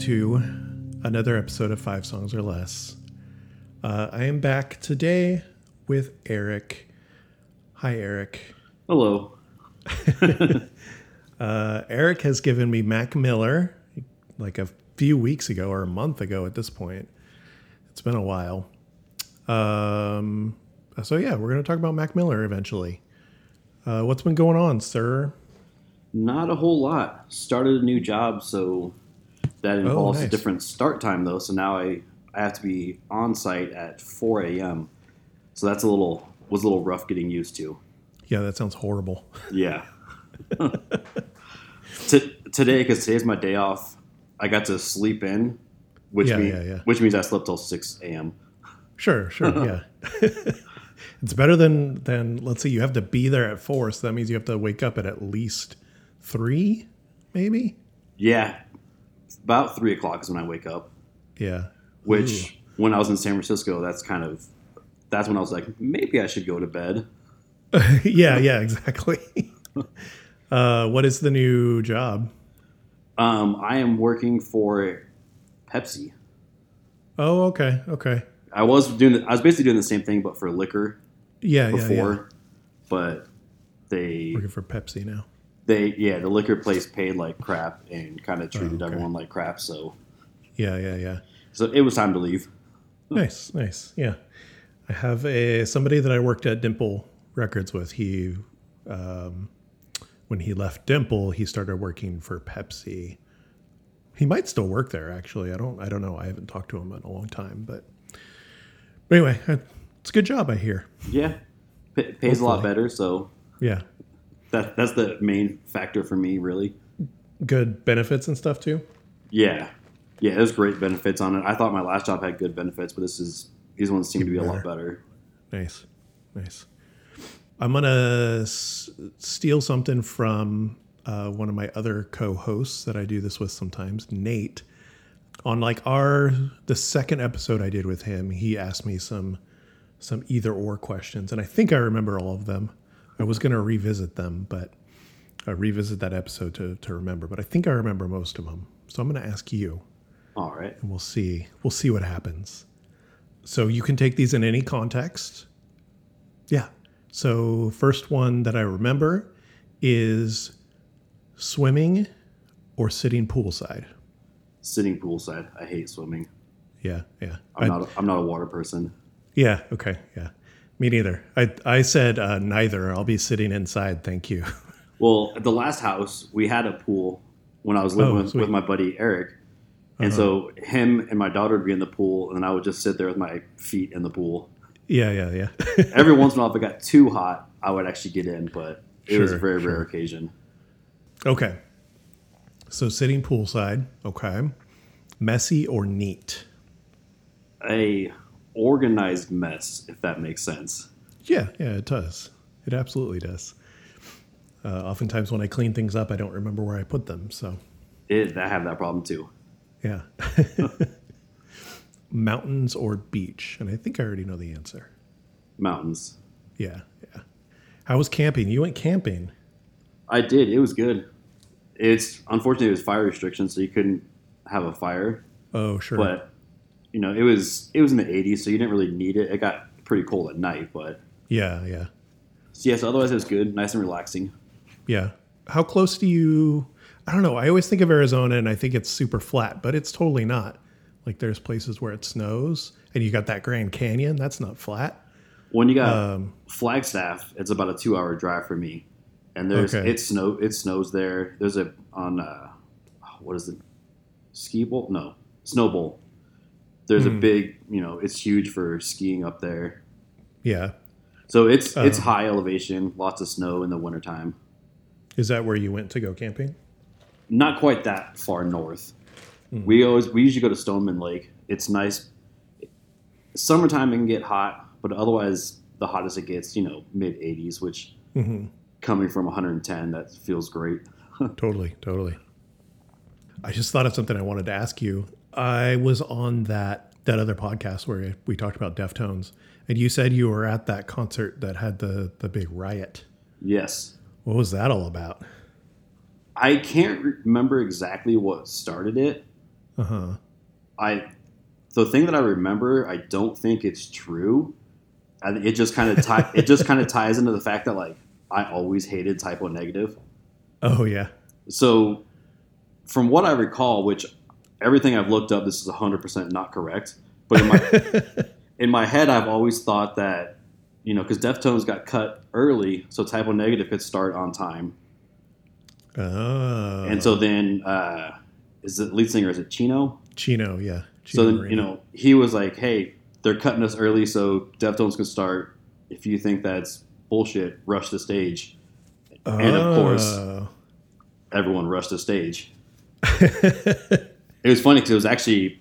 to another episode of Five Songs or Less. Uh, I am back today with Eric. Hi, Eric. Hello. Uh, Eric has given me Mac Miller like a few weeks ago or a month ago at this point. It's been a while. Um, so, yeah, we're going to talk about Mac Miller eventually. Uh, what's been going on, sir? Not a whole lot. Started a new job, so that oh, involves nice. a different start time though. So now I, I have to be on site at 4 a.m. So that's a little was a little rough getting used to. Yeah, that sounds horrible. Yeah. T- today, because today's my day off, I got to sleep in, which Yeah, mean- yeah, yeah. which means I slept till 6 a.m. Sure, sure, yeah. it's better than than let's say you have to be there at four, so that means you have to wake up at at least three, maybe. Yeah, about three o'clock is when I wake up. Yeah. Which, when I was in San Francisco, that's kind of that's when I was like, maybe I should go to bed. yeah, yeah, exactly. uh, what is the new job? Um, I am working for Pepsi. Oh, okay, okay. I was doing the, I was basically doing the same thing, but for liquor Yeah, yeah, before. yeah. But they Working for Pepsi now. They yeah the liquor place paid like crap and kind of treated Oh, okay. everyone like crap. So Yeah, yeah, yeah. so it was time to leave. Nice, nice. Yeah, I have a somebody that I worked at Dimple Records with. He, um, when he left Dimple, he started working for Pepsi. He might still work there. Actually, I don't. I don't know. I haven't talked to him in a long time. But, anyway, it's a good job. I hear. Yeah, P- pays a lot better. So Yeah, that that's the main factor for me, really. good benefits and stuff too. Yeah, yeah, there's great benefits on it. I thought my last job had good benefits, but this is these ones seem to be a lot better. Nice, nice. I'm gonna s- steal something from uh, one of my other co-hosts that I do this with sometimes, Nate. On like our the second episode I did with him, he asked me some some either or questions, and I think I remember all of them. I was gonna revisit them, but I revisit that episode to to remember. But I think I remember most of them, so I'm gonna ask you All right. and we'll see we'll see what happens so you can take these in any context yeah so first one that i remember is swimming or sitting poolside Sitting poolside. I hate swimming. yeah yeah I'm I- not. A, I'm not a water person. yeah okay yeah me neither. I i said uh, neither. I'll be sitting inside. Thank you. Well, at the last house, we had a pool when I was living Oh, with, with my buddy Eric. And so him and my daughter would be in the pool, and I would just sit there with my feet in the pool. yeah yeah yeah. Every once in a while, if it got too hot, I would actually get in, but it was a very sure. rare occasion. okay. So sitting poolside. Okay. Messy or neat? A organized mess, if that makes sense. Yeah, yeah, it does. It absolutely does. Uh, oftentimes, when I clean things up, I don't remember where I put them. So, It, I have that problem too. yeah. Mountains or beach? And I think I already know the answer. Mountains. Yeah, yeah. How was camping? You went camping. I did. It was good. It's unfortunately it was fire restrictions, so you couldn't have a fire. Oh, sure. but you know it was it was in the 80s so you didn't really need it it got pretty cold at night but yeah, yeah, so yes otherwise it was good nice and relaxing yeah. How close do you? I don't know. I always think of Arizona and I think it's super flat, but it's totally not. Like, there's places where it snows and you got that Grand Canyon. That's not flat. when you got Um, flagstaff it's about a two hour drive for me and there's Okay. it snow it snows there there's a on uh what is it ski bowl no snow bowl there's Hmm. a big you know it's huge for skiing up there yeah. so it's it's Oh. high elevation lots of snow in the wintertime Is that where you went to go camping? not quite that far north. Hmm. We always we usually go to Stoneman Lake. It's nice. Summertime it can get hot, but otherwise the hottest it gets, you know, mid 80s, which Mm-hmm. coming from 110, that feels great. Totally, totally. I just thought of something I wanted to ask you. I was on that that other podcast where we talked about Deftones, and you said you were at that concert that had the the big riot. Yes. What was that all about? I can't remember exactly what started it. Uh huh. I the thing that I remember, I don't think it's true. I, it just kind of tie, it just kind of ties into the fact that like I always hated Type O Negative. Oh yeah. So from what I recall, which everything I've looked up, this is 100% not correct. But in my in my head, I've always thought that you know because Deftones got cut early, so Type typo negative could start on time, Oh. and so then uh, is it lead singer? Is it Chino? Chino, yeah. So then, Moreno. you know, he was like, "Hey, they're cutting us early, so Deftones can start. If you think that's bullshit, rush the stage." and of course- Oh. Everyone rushed the stage. It was funny because it was actually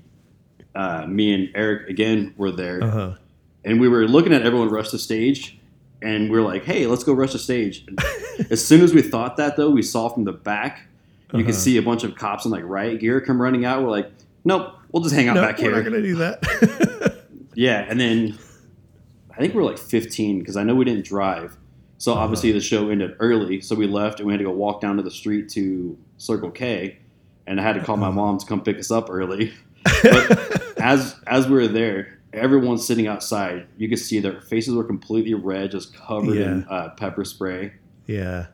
uh, me and Eric again were there, uh-huh. and we were looking at everyone rush the stage, and we are like, "Hey, let's go rush the stage." As soon as we thought that, though, we saw from the back, you Uh-huh. could see a bunch of cops in like riot gear come running out. We're like, "Nope, we'll just hang out No, back we're here." not gonna do that. Yeah, and then I think we are like 15 because I know we didn't drive. So Uh-huh. obviously the show ended early, so we left and we had to go walk down to the street to Circle K, and I had to call my mom to come pick us up early. But as as we were there, everyone's sitting outside. You could see their faces were completely red, just covered in uh, pepper spray. yeah.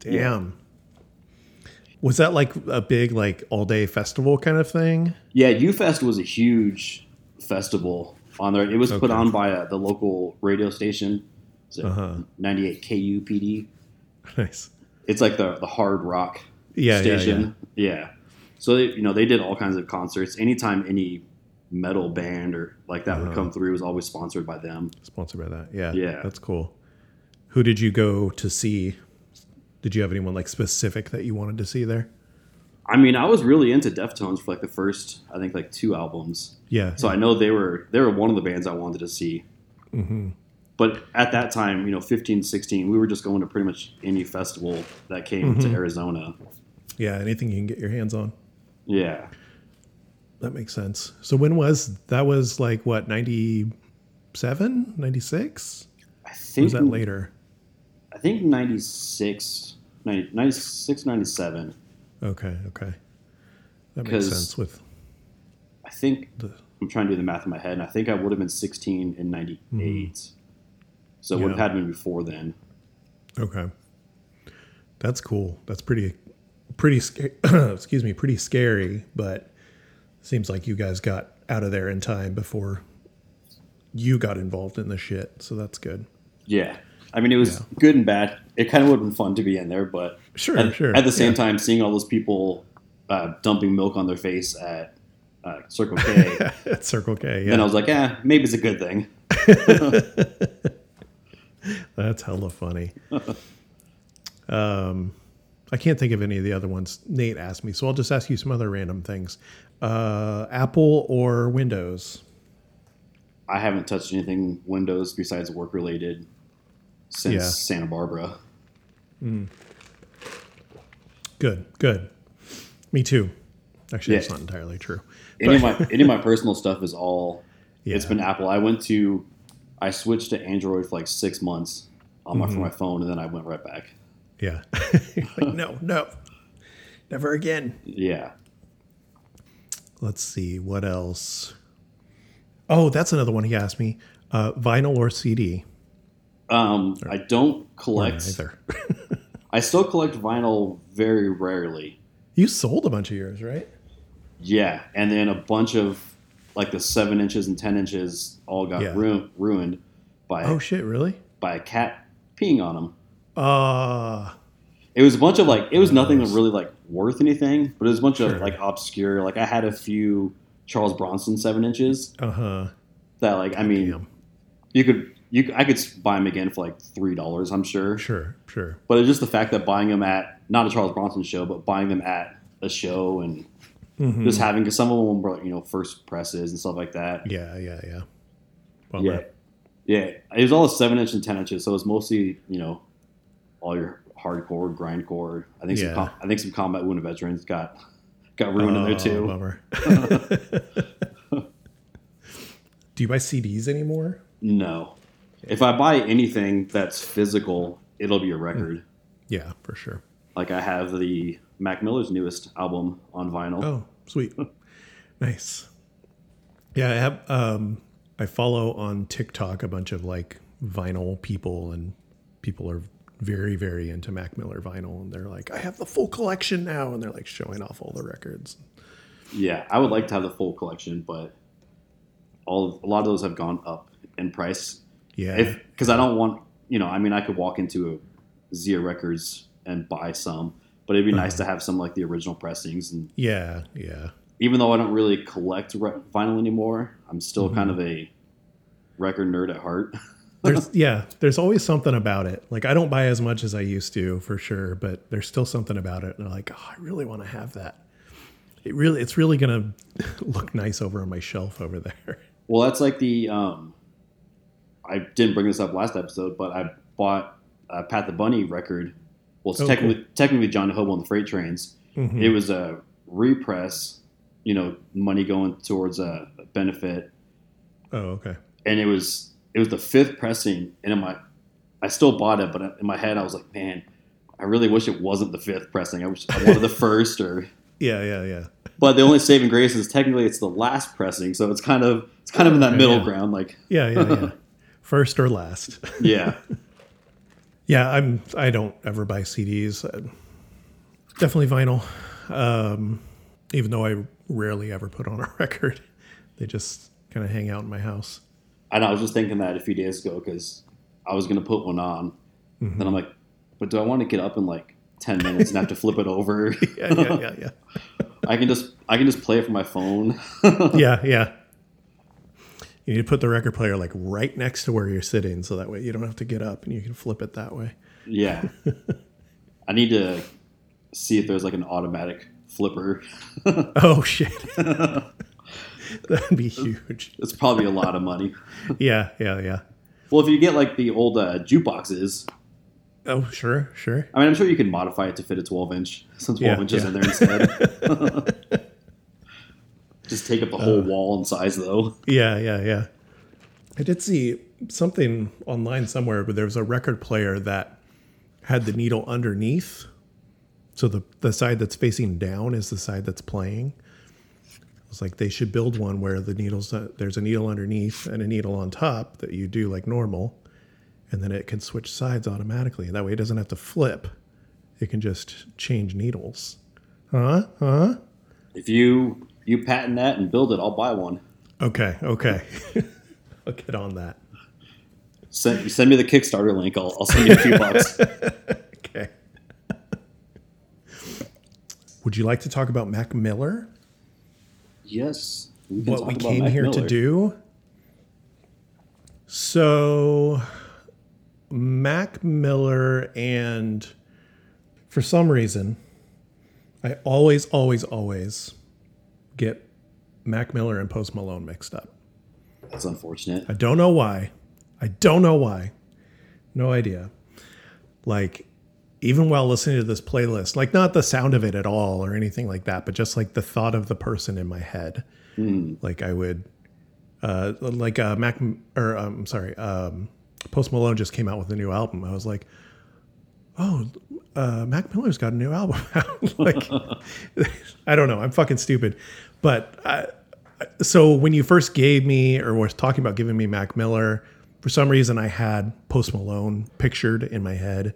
Damn. Yeah. Was that like a big like all day festival kind of thing? Yeah, UFest was a huge festival on there. It was put on by uh, the local radio station, so Uh-huh. 98 KUPD. Nice. It's like the the hard rock Yeah, yeah, station. Yeah, So they, you know they did all kinds of concerts. Anytime any metal band or like that would Uh-huh. come through, it was always sponsored by them. Sponsored by that. Yeah. Yeah. That's cool. Who did you go to see? Did you have anyone like specific that you wanted to see there? I mean, I was really into Deftones for like the first, I think, like two albums. Yeah. So I know they were they were one of the bands I wanted to see. hmm But at that time, you know, 15, 16, we were just going to pretty much any festival that came to Mhm. Arizona. Yeah. Anything you can get your hands on. Yeah. That makes sense. So when was that? Was like what 97, 96? I Or think was that later? I think 96, 90, 96 97. Okay. Okay. That makes sense with I think the. I'm trying to do the math in my head, and I think I would have been 16 in 98. So it would have Mm-hmm. Had me before then. Okay. That's cool. That's pretty, pretty, sca- excuse me, pretty scary, but seems like you guys got out of there in time before you got involved in the shit. So that's good. Yeah. I mean, it was Yeah. good and bad. It kind of would have been fun to be in there, but Sure, at, sure. at the same Yeah. time, seeing all those people uh, dumping milk on their face at uh, Circle K, At Circle K. Yeah. then I was like, eh, maybe it's a good thing. That's hella funny. um, I can't think of any of the other ones Nate asked me, so I'll just ask you some other random things. Uh, Apple or Windows? I haven't touched anything Windows besides work related since Yeah. Santa Barbara. Good, good. Me too. Actually, Yeah. that's not entirely true. Any of my any of my personal stuff is all—it's been Apple. I went to I switched to Android for like six months on my Mm-hmm. for my phone, and then I went right back. Yeah. like, no, no, never again. Yeah, Let's see what else. Oh, that's another one he asked me. Uh, vinyl or CD? um, I don't collect. neither. I still collect vinyl very rarely. you sold a bunch of yours, right? Yeah, and then a bunch of like the seven inches and ten inches all got Yeah. ru- ruined by Oh shit, really? by a cat peeing on them. Uh It was a bunch of like it was nothing really like worth anything, but it was a bunch Sure. of like obscure. Like I had a few Charles Bronson seven inches uh huh. that like I mean Damn. you could you I could buy them again for like three dollars I'm sure. Sure, sure. But it's just the fact that buying them at not a Charles Bronson show, but buying them at a show and Mhm. just having because some of them were you know first presses and stuff like that. Yeah, yeah, yeah. Bummer. Yeah, yeah. It was all seven inch and ten inches, so it was mostly you know all your hardcore, grindcore. I think Yeah. some I think some combat wounded veterans got got ruined in there Oh, too. Bummer. Do you buy CDs anymore? No, if I buy anything that's physical, it'll be a record. Yeah, for sure. Like I have the Mac Miller's newest album on vinyl. Oh, sweet. nice. Yeah, I have um I follow on TikTok a bunch of like vinyl people and people are very very into Mac Miller vinyl and they're like I have the full collection now and they're like showing off all the records. Yeah, I would like to have the full collection, but all a lot of those have gone up in price. Yeah. Because I don't want you know, I mean, I could walk into a Zia Records and buy some, but it'd be nice to mm-hmm. have some like the original pressings. And yeah, yeah. even though I don't really collect re- vinyl anymore, I'm still kind mm-hmm. of a record nerd at heart. There's yeah, there's always something about it. Like I don't buy as much as I used to for sure, but there's still something about it. And I'm like, oh, I really want to have that. It really, it's really gonna look nice over on my shelf over there. Well, that's like the. Um, I didn't bring this up last episode, but I bought a Pat the Bunny record. Well, it's technically technically Johnny Hobo and the Freight Trains. Mhm. It was a repress, you know, money going towards a benefit, Oh, okay. and it was it was the fifth pressing, and in my I still bought it, but in my head I was like, man, I really wish it wasn't the fifth pressing. I wish I wanted the first or. Yeah, yeah, yeah. But the only saving grace is technically it's the last pressing, so it's kind of it's kind of in that middle yeah. ground. Like, Yeah, yeah, yeah. First or last. yeah, Yeah, I'm. I don't ever buy CDs. Definitely vinyl. Um, even though I rarely ever put on a record, they just kind of hang out in my house. I know. I was just thinking that a few days ago because I was gonna put one on. Mm-hmm. Then I'm like, but do I want to get up in like ten minutes and have to flip it over? Yeah, yeah, yeah, yeah. I can just I can just play it from my phone. yeah, yeah. You need to put the record player like right next to where you're sitting, so that way you don't have to get up and you can flip it that way. yeah, I need to see if there's like an automatic flipper. Oh shit, that'd be huge. It's probably a lot of money. Yeah, yeah, yeah. Well, if you get like the old uh, jukeboxes, Oh sure, sure. I mean, I'm sure you can modify it to fit a 12 inch. Some 12 Yeah, inches yeah. in there instead. Just take up the Uh. whole wall in size, though. Yeah, yeah, yeah. I did see something online somewhere, but there was a record player that had the needle underneath. So the the side that's facing down is the side that's playing. It was like they should build one where the needles uh, there's a needle underneath and a needle on top that you do like normal, and then it can switch sides automatically. That way it doesn't have to flip. It can just change needles. Huh? Huh? If you you patent that and build it, I'll buy one. Okay, okay. I'll get on that. Send, send me the Kickstarter link. I'll, I'll send you a few bucks. Okay. Would you like to talk about Mac Miller? Yes. we What we came Mac here to do? So, Mac Miller, and for some reason, I always, always, always get Mac Miller and Post Malone mixed up. That's unfortunate. I don't know why. I don't know why. No idea. Like, even while listening to this playlist, like not the sound of it at all or anything like that, but just like the thought of the person in my head. Like I would, uh, like uh, Mac or I'm um, sorry, um, Post Malone just came out with a new album. I was like, oh, uh, Mac Miller's got a new album out. like, I don't know. I'm fucking stupid, but I, so when you first gave me or was talking about giving me Mac Miller, for some reason I had Post Malone pictured in my head.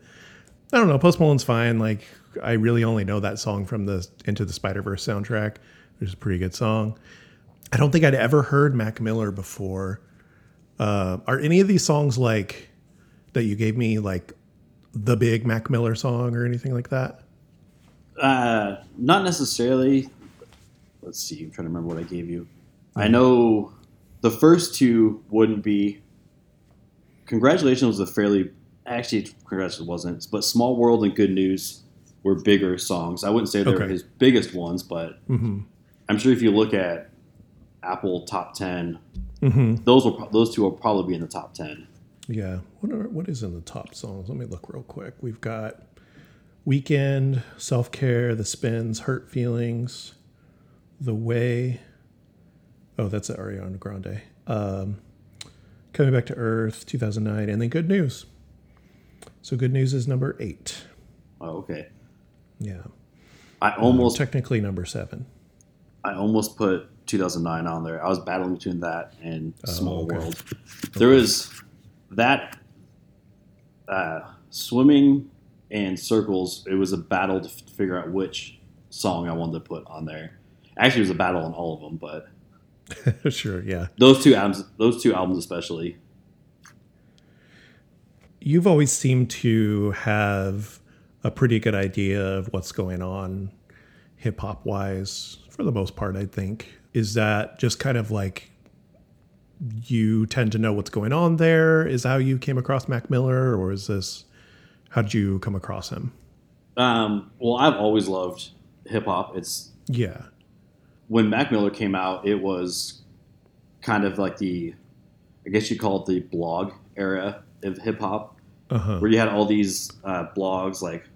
I don't know. Post Malone's fine. Like I really only know that song from the Into the Spider Verse soundtrack, which is a pretty good song. I don't think I'd ever heard Mac Miller before. Uh, are any of these songs like that you gave me like the big Mac Miller song or anything like that? Uh, not necessarily. Let's see. I'm trying to remember what I gave you. I know the first two wouldn't be. Congratulations was a fairly. Actually, Congratulations wasn't, but Small World and Good News were bigger songs. I wouldn't say they were Okay. his biggest ones, but Mm-hmm. I'm sure if you look at Apple top 10, Mm-hmm. those will those two will probably be in the top 10. Yeah. What are what is in the top songs? Let me look real quick. We've got Weekend, Self Care, The Spins, Hurt Feelings, The Way. Oh, that's Ariana Grande. Um, Coming Back to Earth, 2009, and then Good News. So Good News is number eight. Oh, okay. Yeah. I almost Technically number seven. I almost put 2009 on there. I was battling between that and Small Oh, okay. World. There was that uh, swimming and circles. It was a battle to f- figure out which song I wanted to put on there. Actually, it was a battle on all of them, but sure, yeah. those two albums, those two albums especially. You've always seemed to have a pretty good idea of what's going on hip hop wise, for the most part, I think. Is that just kind of like you tend to know what's going on there? Is how you came across Mac Miller, or is this how did you come across him? Um, well, I've always loved hip hop. It's Yeah. when Mac Miller came out, it was kind of like the, I guess you call it the blog era of hip hop, Uh huh. where you had all these uh, blogs like, I'm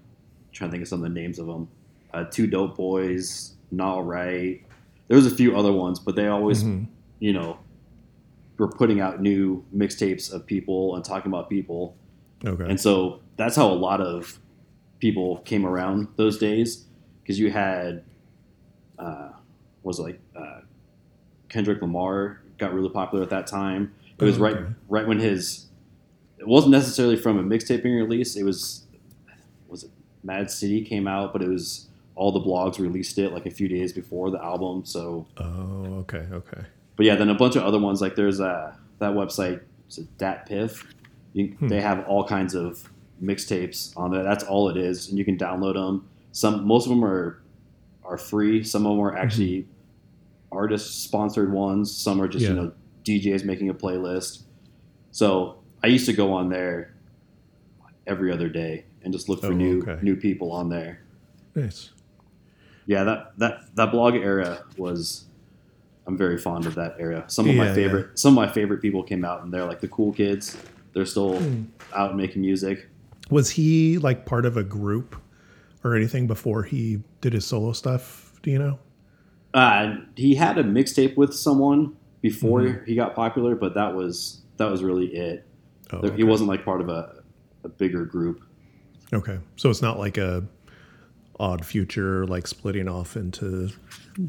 trying to think of some of the names of them, uh, Two Dope Boys, Nah Right. There was a few other ones, but they always, Mhm. you know, were putting out new mixtapes of people and talking about people. Okay. And so that's how a lot of people came around those days because you had, uh, was it like uh, Kendrick Lamar got really popular at that time. It was Oh, right right when his it wasn't necessarily from a mixtaping release. It was was it Mad City came out, but it was all the blogs released it like a few days before the album. So, oh, okay, okay. but yeah, then a bunch of other ones like there's uh, that website, is it DatPiff? You, Hmm. They have all kinds of mixtapes on there. That's all it is, and you can download them. Some most of them are are free. Some of them are actually artist sponsored ones. Some are just Yeah. you know DJs making a playlist. So I used to go on there every other day and just look for Oh, new okay. new people on there. Nice. Yeah, that that that blog era was. I'm very fond of that era. Some of Yeah, my yeah. favorite some of my favorite people came out, and they're like the cool kids. They're still Hmm. out making music. Was he like part of a group or anything before he did his solo stuff? Do you know? Uh, he had a mixtape with someone before Mhm. he got popular, but that was that was really it. Oh, There- He wasn't like part of a, a bigger group. Okay, so it's not like a odd future, like splitting off into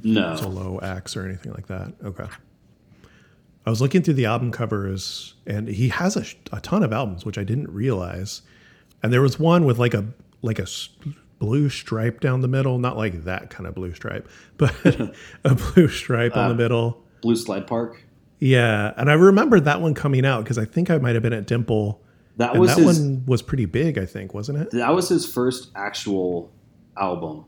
No, solo acts or anything like that. Okay. I was looking through the album covers, and he has a, a ton of albums, which I didn't realize. And there was one with like a like a blue stripe down the middle, not like that kind of blue stripe, but a blue stripe on Uh, the middle. Blue Slide Park. Yeah, and I remember that one coming out because I think I might have been at Dimple, That was that his. one was pretty big. I think wasn't it? That was his first actual album.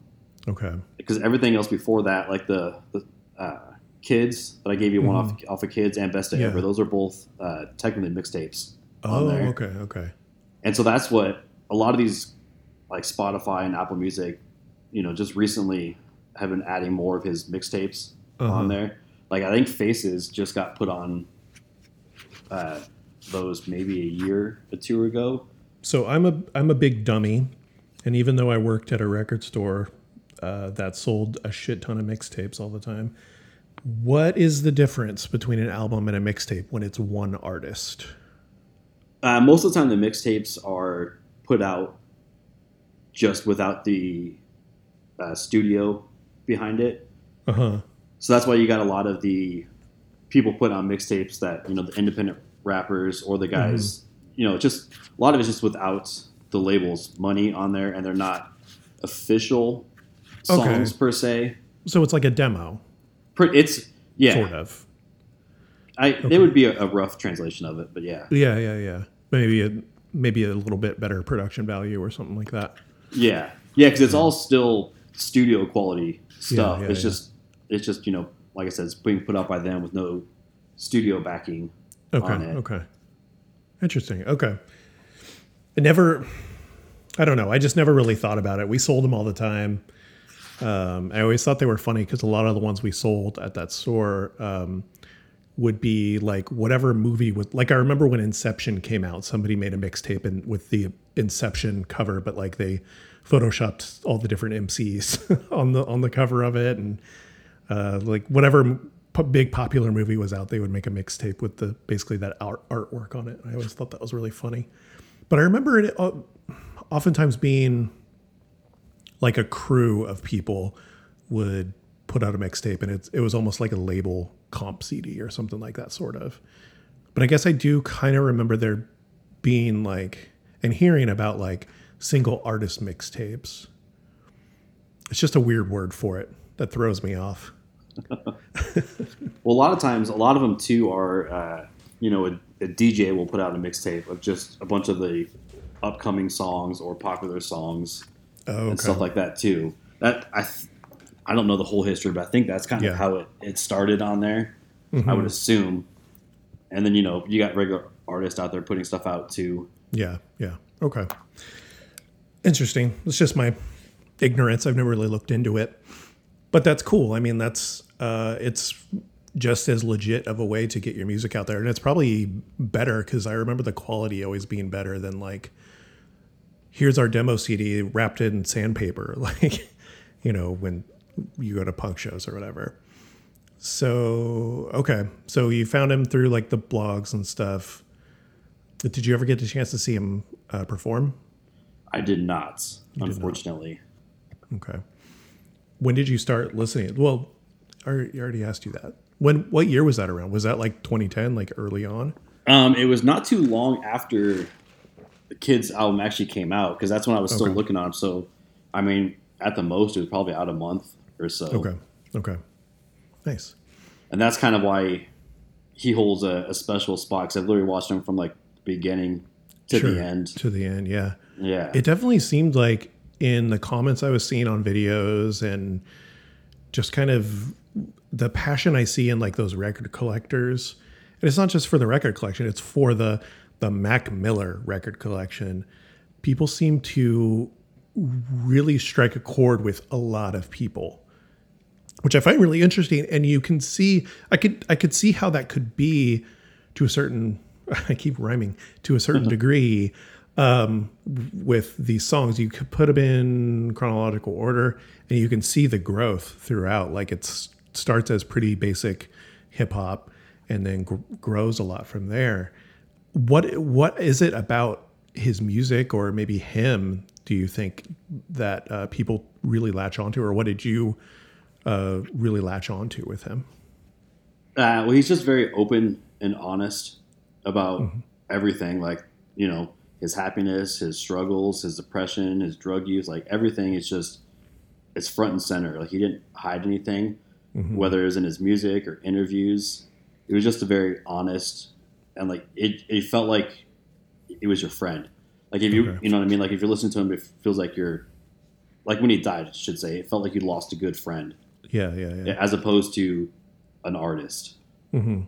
Okay. because everything else before that, like the, the uh, kids that I gave you one off off of kids and best of Mm-hmm. Yeah. ever, those are both uh, technically mixtapes Oh, okay, okay. And so that's what a lot of these like Spotify and Apple Music, you know, just recently have been adding more of his mixtapes Uh-huh. on there. Like I think Faces just got put on uh, those maybe a year or two ago. So I'm a I'm a big dummy, and even though I worked at a record store uh, that sold a shit ton of mixtapes all the time, what is the difference between an album and a mixtape when it's one artist? Uh, most of the time, the mixtapes are put out just without the uh, studio behind it. Uh huh. So that's why you got a lot of the people put on mixtapes that you know the independent rappers or the guys. Mm-hmm. You know, just a lot of it's just without the labels money on there, and they're not official Okay. songs per se. So it's like a demo, It's yeah, sort of. I Okay. it would be a, a rough translation of it, but yeah, Yeah, yeah, yeah. Maybe a maybe a little bit better production value or something like that. Yeah, yeah, because it's all still studio quality stuff. yeah, it's yeah. just, it's just you know, like I said, it's being put out by them with no studio backing. Okay. on it. Okay. Interesting. Okay. I never, I don't know. I just never really thought about it. We sold them all the time. Um, I always thought they were funny because a lot of the ones we sold at that store um, would be like whatever movie with. Like I remember when Inception came out, somebody made a mixtape and with the Inception cover, but like they photoshopped all the different MCs on the on the cover of it, and uh, like whatever p- big popular movie was out, they would make a mixtape with the basically that art, artwork on it. I always thought that was really funny. But I remember it uh, oftentimes being like a crew of people would put out a mixtape, and it it was almost like a label comp CD or something like that, sort of. But I guess I do kind of remember there being like and hearing about like single artist mixtapes. It's just a weird word for it that throws me off. well, a lot of times, a lot of them too are, uh, you know, a, a, DJ will put out a mixtape of just a bunch of the upcoming songs or popular songs oh, okay. and stuff like that too. That I, I don't know the whole history, but I think that's kind of yeah. how it, it started on there. Mm-hmm. I would assume, and then you know you got regular artists out there putting stuff out too. Yeah, yeah, okay. Interesting. It's just my ignorance. I've never really looked into it but that's cool. I mean, that's uh, it's just as legit of a way to get your music out there, and it's probably better because I remember the quality always being better than like, here's our demo CD wrapped in sandpaper, like, you know, when you go to punk shows or whatever. So okay, so you found him through like the blogs and stuff. Did you ever get a chance to see him uh, perform? I did not, you unfortunately. Did not. Okay when did you start listening? Well, I already asked you that. When what year was that around? Was that like 2010, like early on? Um, it was not too long after the kids album actually came out because that's when I was still okay. looking on him. So, I mean, at the most, it was probably out a month or so. Okay. Okay. Nice. And that's kind of why he holds a, a special spot because I've literally watched him from like beginning to sure, the end. To the end, yeah. Yeah. It definitely seemed like in the comments I was seeing on videos and just kind of the passion I see in like those record collectors. And it's not just for the record collection, it's for the the Mac Miller record collection. People seem to really strike a chord with a lot of people, which I find really interesting. And you can see I could I could see how that could be to a certain I keep rhyming to a certain mm-hmm. degree um, with these songs. You could put them in chronological order, and you can see the growth throughout. Like it starts as pretty basic hip hop, and then gr- grows a lot from there. What what is it about his music, or maybe him? Do you think that uh, people really latch onto, or what did you uh, really latch onto with him? Uh, well, he's just very open and honest about mm-hmm. everything. Like you know, his happiness, his struggles, his depression, his drug use, like everything is just it's front and center. Like he didn't hide anything, mm-hmm. whether it was in his music or interviews. It was just a very honest and like it, it felt like it was your friend. Like if you okay. you know what I mean? Like if you're listening to him, it feels like you're like when he died, I should say, it felt like you lost a good friend. Yeah, yeah, yeah. As opposed to an artist. Mm-hmm.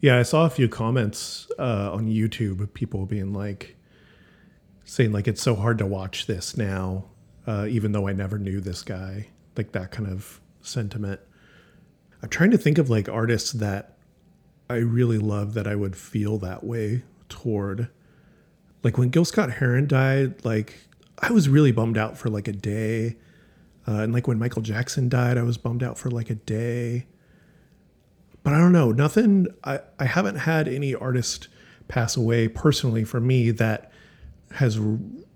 Yeah, I saw a few comments uh, on YouTube, people being like, saying like it's so hard to watch this now, uh, even though I never knew this guy. Like that kind of sentiment. I'm trying to think of like artists that I really love that I would feel that way toward. Like when Gil Scott Heron died, like I was really bummed out for like a day. Uh, and like when Michael Jackson died, I was bummed out for like a day. But I don't know, nothing. I, I haven't had any artist pass away personally for me that has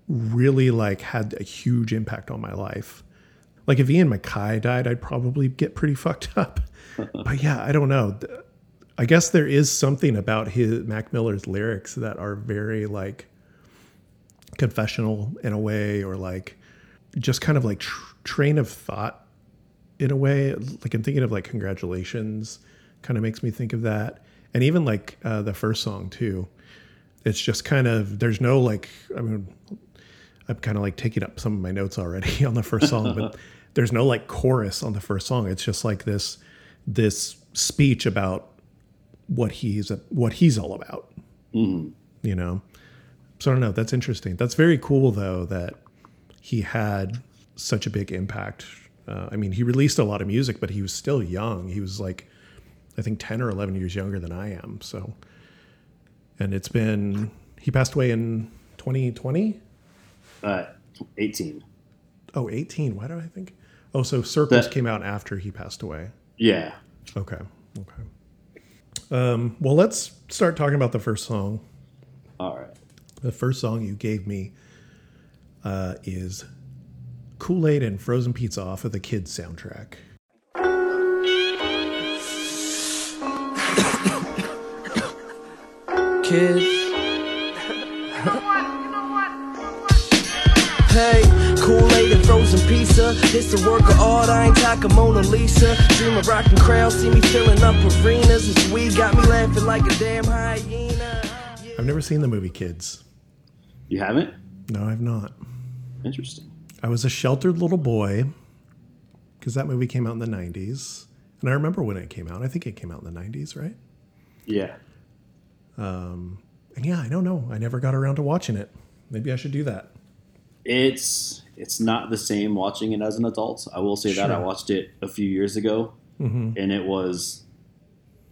really like had a huge impact on my life. Like if Ian MacKaye died, I'd probably get pretty fucked up. but yeah, I don't know. I guess there is something about his Mac Miller's lyrics that are very like confessional in a way, or like just kind of like tr- train of thought in a way. Like I'm thinking of like congratulations, kind of makes me think of that, and even like uh, the first song too it's just kind of there's no like I mean I'm kind of like taking up some of my notes already on the first song, but there's no like chorus on the first song. It's just like this this speech about what he's what he's all about. Mm-hmm. You know, so I don't know. That's interesting. That's very cool though that he had such a big impact. Uh, I mean, he released a lot of music, but he was still young. He was like, I think, ten or eleven years younger than I am. So and it's been he passed away in 2020 uh 18 oh 18 why do i think? Oh so circles that, came out after he passed away. Yeah. Okay okay. Um, well let's start talking about the first song. All right. The first song you gave me uh, is Kool Aid and Frozen Pizza off of the kids soundtrack. Kids. Hey, Kool-Aid and frozen pizza. This a work of art, I ain't talking Mona Lisa. Dream of rocking crowds, see me filling up arenas. This weed got me laughing like a damn hyena. I've never seen the movie Kids. You haven't? No, I've not. Interesting. I was a sheltered little boy because that movie came out in the 90s. And I remember when it came out. I think it came out in the 90s, right? Yeah. And yeah, I don't know. I never got around to watching it. Maybe I should do that. It's it's not the same watching it as an adult. I will say that I watched it a few years ago, and it was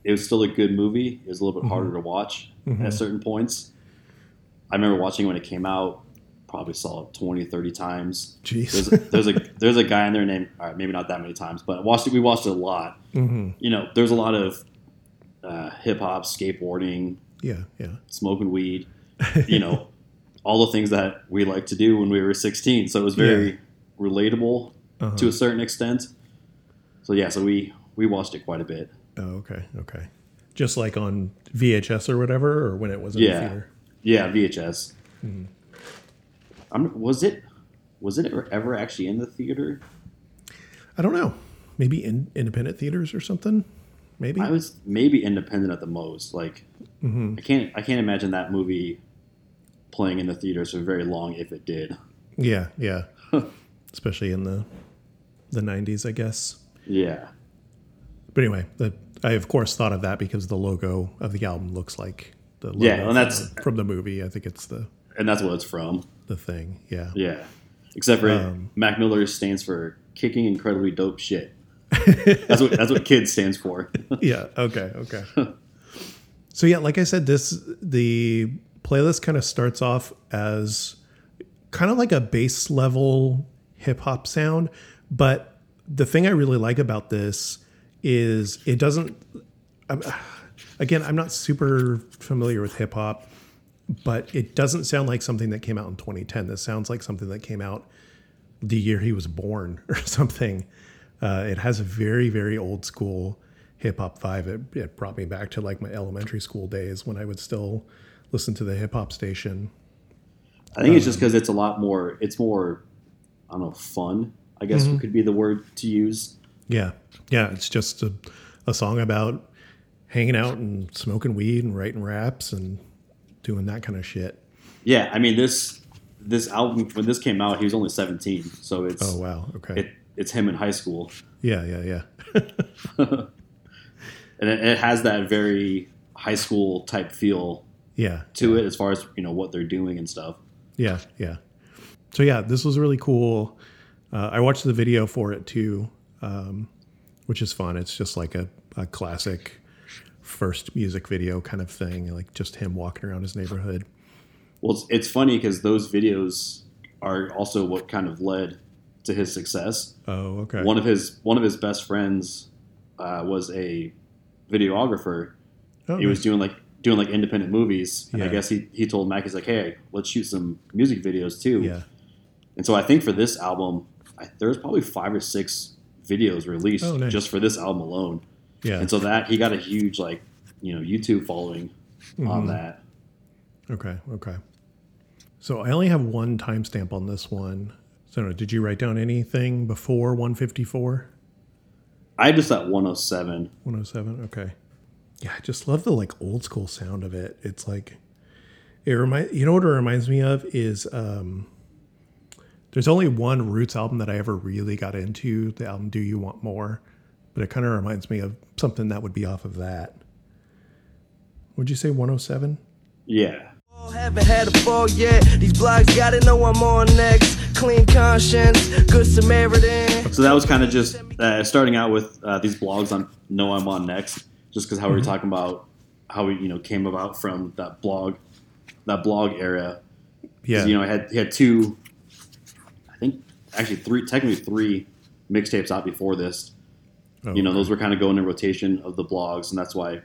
it was still a good movie. It was a little bit harder to watch at certain points. I remember watching it when it came out. Probably saw it 20, 30 times. Jeez. There's a, there's a there's a guy in there named all right, maybe not that many times, but I watched it. We watched it a lot. hmm You know, there's a lot of uh, hip hop, skateboarding, Yeah, yeah. smoking weed, you know, all the things that we like to do when we were 16. So it was very Yeah. relatable Uh-huh. to a certain extent. So yeah, so we we watched it quite a bit. Oh, okay, okay. Just like on VHS or whatever, or when it was in Yeah. the theater. Yeah, VHS. Mm-hmm. I'm, was it was it ever, ever actually in the theater? I don't know. Maybe in independent theaters or something. Maybe. I was maybe independent at the most. Like hmm I can't I can't imagine that movie playing in the theaters for very long if it did. Yeah, yeah. Especially in the the '90s, I guess. Yeah. But anyway, the, I of course thought of that because the logo of the album looks like the logo Yeah, and from that's- the- from the movie. I think it's the And that's what it's from. the thing. Yeah. Yeah. Except for Um, Mac Miller stands for kicking incredibly dope shit. That's what that's what kids stands for. yeah. Okay. Okay. so yeah, like I said, this the playlist kind of starts off as kind of like a base level hip hop sound, but the thing I really like about this is it doesn't. I'm, again, I'm not super familiar with hip hop, but it doesn't sound like something that came out in 2010. This sounds like something that came out the year he was born or something. Uh, it has a very, very old school hip hop vibe. It, it brought me back to like my elementary school days when I would still listen to the hip hop station. I think it's just because it's a lot more. It's more, I don't know, fun. I guess Mm-hmm. could be the word to use. Yeah. Yeah. It's just a, a song about hanging out and smoking weed and writing raps and doing that kind of shit. Yeah, I mean this this album when this came out, he was only seventeen, so it's Oh, wow. Okay. it, it's him in high school, yeah. Yeah. Yeah. and it, it has that very high school type feel Yeah. to it as far as you know what they're doing and stuff. Yeah, yeah. So yeah, this was really cool. Uh, I watched the video for it too, um, which is fun. It's just like a, a classic first music video kind of thing, like just him walking around his neighborhood. Well, it's, it's funny because those videos are also what kind of led to his success. Oh, okay. One of his one of his best friends uh, was a videographer. oh, He was doing like doing like independent movies, and I guess he, he told Mac he's like, "Hey, let's shoot some music videos too." yeah, And so I think for this album, I, there's probably five or six videos released Oh, nice. just for this album alone. yeah. And so that he got a huge like you know YouTube following on Mhm. that. Okay, okay. So I only have one timestamp on this one. So did you write down anything before 154? I just thought 107. 107 okay yeah i just love the like old school sound of it it's like it remind you know what it reminds me of is um there's only one roots album that i ever really got into the album do you want more but it kind of reminds me of something that would be off of that would you say 107 Yeah. Oh, Haven't had a fall yet. These blogs gotta know I'm on next. Clean conscience, good Samaritan. So that was kind of just uh, starting out with uh, these blogs on No I'm On Next, just because how we were Mm-hmm. talking about how we you know came about from that blog, that blog era. yeah You know, I had he had two, I think actually three, technically three mixtapes out before this. Oh, You know, those were kind of going in rotation of the blogs, and that's why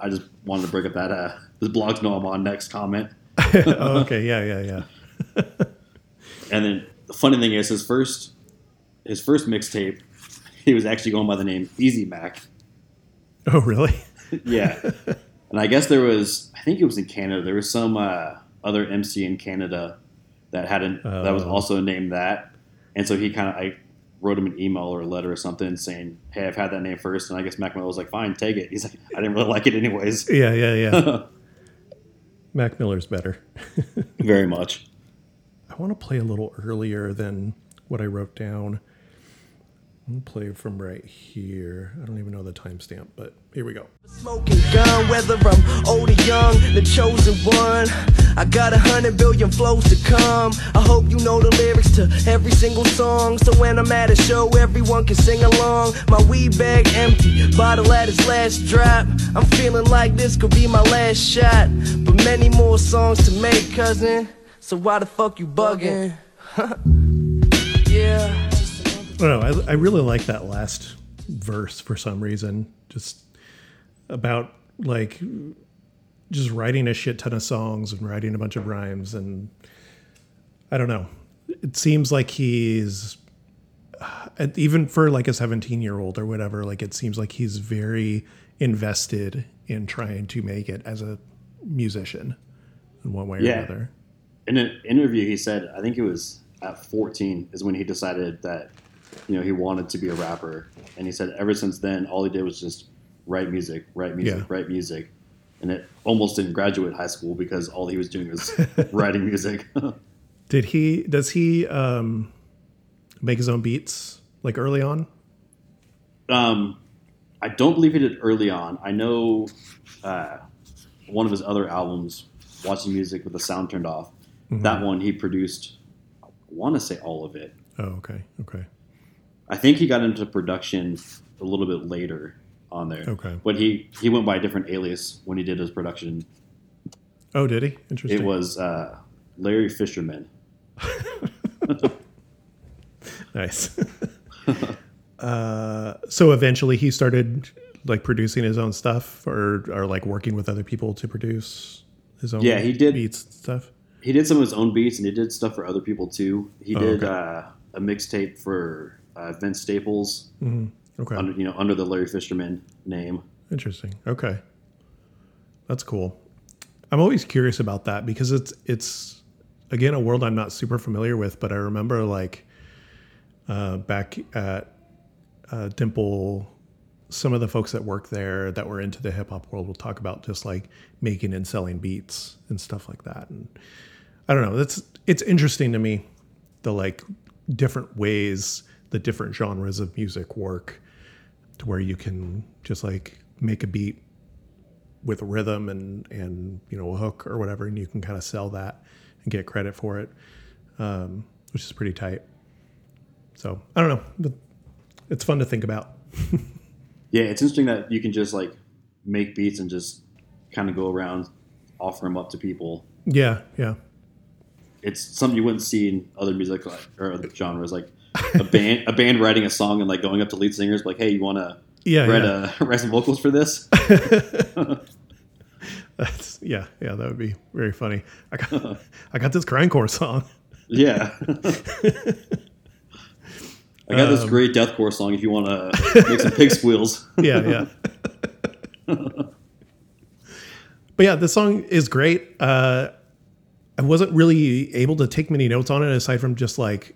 I just wanted to bring up that uh, the blogs No I'm On Next comment. oh, okay yeah yeah yeah And then the funny thing is, his first his first mixtape, he was actually going by the name Easy Mac. Oh, really? yeah. And I guess there was, I think it was in Canada. There was some uh, other MC in Canada that had an, that was Oh. also named that, and so he kind of I wrote him an email or a letter or something saying, "Hey, I've had that name first. and I guess Mac Miller was like, "Fine, take it." He's like, "I didn't really like it anyways." Yeah, yeah, yeah. Mac Miller's better. Very much. I want to play a little earlier than what I wrote down. I'm play from right here. I don't even know the timestamp, but here we go. Smoking gun, whether I'm old or young, the chosen one. I got a hundred billion flows to come. I hope you know the lyrics to every single song. So when I'm at a show, everyone can sing along. My weed bag empty, bottle at its last drop. I'm feeling like this could be my last shot. But many more songs to make, cousin. So why the fuck you bugging? yeah. I don't know. I, I really like that last verse for some reason. Just about like just writing a shit ton of songs and writing a bunch of rhymes and I don't know. It seems like he's uh, even for like a 17 year old or whatever. Like it seems like he's very invested in trying to make it as a musician in one way or Yeah. another. In an interview, he said, I think it was at 14 is when he decided that, you know, he wanted to be a rapper. And he said ever since then, all he did was just write music, write music, Yeah. write music. And it almost didn't graduate high school because all he was doing was writing music. Did he? Does he um, make his own beats like early on? um, I don't believe he did early on. I know uh, one of his other albums, Watching Music with the Sound Turned Off, that one he produced, I want to say all of it. Oh, okay, okay, I think he got into production a little bit later on there. Okay. But he, he went by a different alias when he did his production. Oh, did he? Interesting. It was uh, Larry Fisherman. nice. uh, so eventually, he started like producing his own stuff, or or like working with other people to produce his own. Yeah, he did- beats stuff. He did some of his own beats and he did stuff for other people too. He Oh, did okay. uh, a mixtape for uh, Vince Staples Okay, under you know under the Larry Fisherman name. interesting. Okay, that's cool. I'm always curious about that because it's it's again a world I'm not super familiar with, but I remember like uh, back at uh, Dimple, some of the folks that work there that were into the hip hop world will talk about just like making and selling beats and stuff like that. And I don't know, that's it's interesting to me the like different ways the different genres of music work to where you can just like make a beat with rhythm and and you know a hook or whatever and you can kind of sell that and get credit for it um, which is pretty tight. So i don't know. But it's fun to think about. Yeah, it's interesting that you can just like make beats and just kind of go around offer them up to people. yeah yeah It's something you wouldn't see in other music like, or other genres, like a band a band writing a song and like going up to lead singers like, "Hey, you want to yeah write yeah. a write some vocals for this?" That's, yeah yeah that would be very funny i got i got this grindcore song Yeah. I got this Um, great deathcore song. If you want to make some pig squeals, yeah yeah but yeah the song is great uh i wasn't really able to take many notes on it aside from just like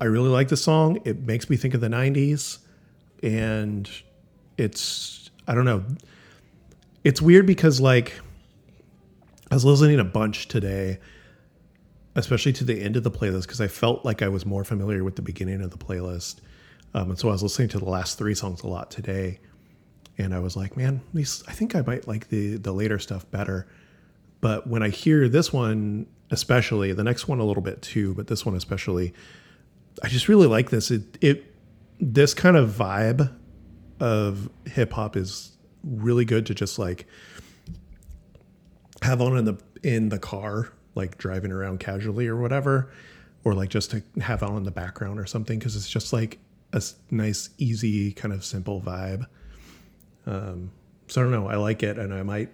i really like the song. It makes me think of the 90s and it's i don't know. It's weird because like i was listening a bunch today especially to the end of the playlist because i felt like i was more familiar with the beginning of the playlist. Um, and so i was listening to the last three songs a lot today. And I was like, man, these I think I might like the the later stuff better. But when I hear this one, especially the next one a little bit too, but this one especially, I just really like this. It it this kind of vibe of hip hop is really good to just like have on in the in the car, like driving around casually or whatever, or like just to have on in the background or something because it's just like a nice, easy, kind of simple vibe. Um, so I don't know. I like it, and I might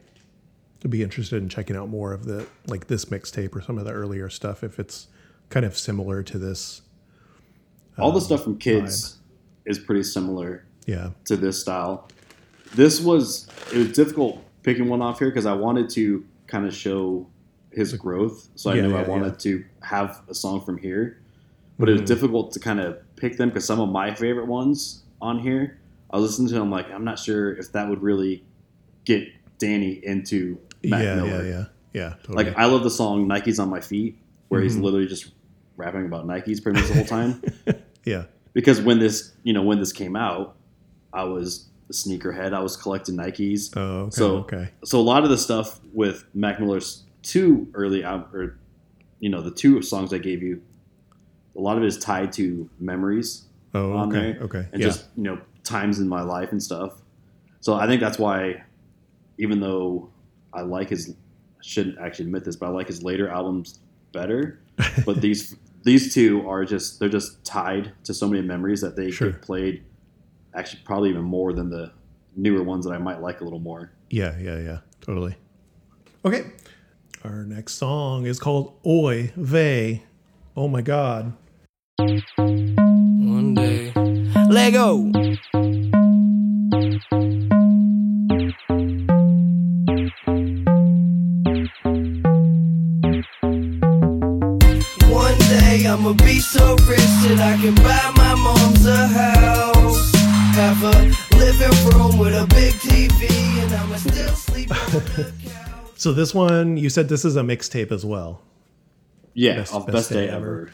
be interested in checking out more of the like this mixtape or some of the earlier stuff if it's kind of similar to this All the um, stuff from Kids is pretty similar Yeah. to this style. This was it was difficult picking one off here because I wanted to kind of show his growth. So I Yeah, knew I yeah, wanted to have a song from here, but it was Mhm. difficult to kind of pick them because some of my favorite ones on here, I was listening to them like I'm not sure if that would really get Danny into Mac yeah, Miller. yeah, yeah, yeah. Totally. Like I love the song "Nikes on My Feet," where he's Mhm. literally just rapping about Nikes pretty much the whole time. yeah. because when this you know when this came out, I was a sneakerhead. I was collecting Nikes. Oh, okay. So- okay. So a lot of the stuff with Mac Miller's two early or you know the two songs I gave you, a lot of it is tied to memories Oh, on okay. there, Okay. and yeah. just you know times in my life and stuff. So I think that's why, even though I like his, I shouldn't actually admit this, but I like his later albums better. But these these two are just they're just tied to so many memories that they Sure. played. Actually, probably even more than the newer ones that I might like a little more. Yeah, yeah, yeah. Totally. Okay. Our next song is called Oy Vey. Oh my God. One day. Lego. I'ma be so rich that I can buy my mom's a house. Have a living room with a big TV, and I'ma still sleep on the couch. So this one, you said this is a mixtape as well. Yeah, Best- off best best, day day, ever. ever.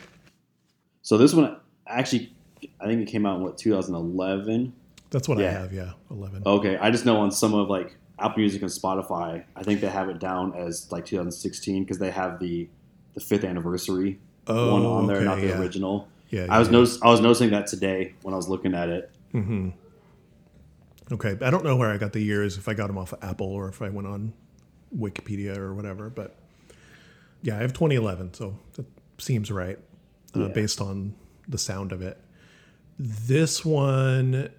So this one actually, I think it came out in what 2011. That's what I have. Yeah, eleven. Okay, I just know on some of like Apple Music and Spotify, I think they have it down as like 2016 because they have the the fifth anniversary Oh, one on there, okay, not the yeah. original. Yeah, I was yeah. notice I was noticing that today when I was looking at it. Mm-hmm. Okay, I don't know where I got the years. If I got them off of Apple or if I went on Wikipedia or whatever. But yeah, I have 2011, so that seems right uh, Yeah. based on the sound of it. This one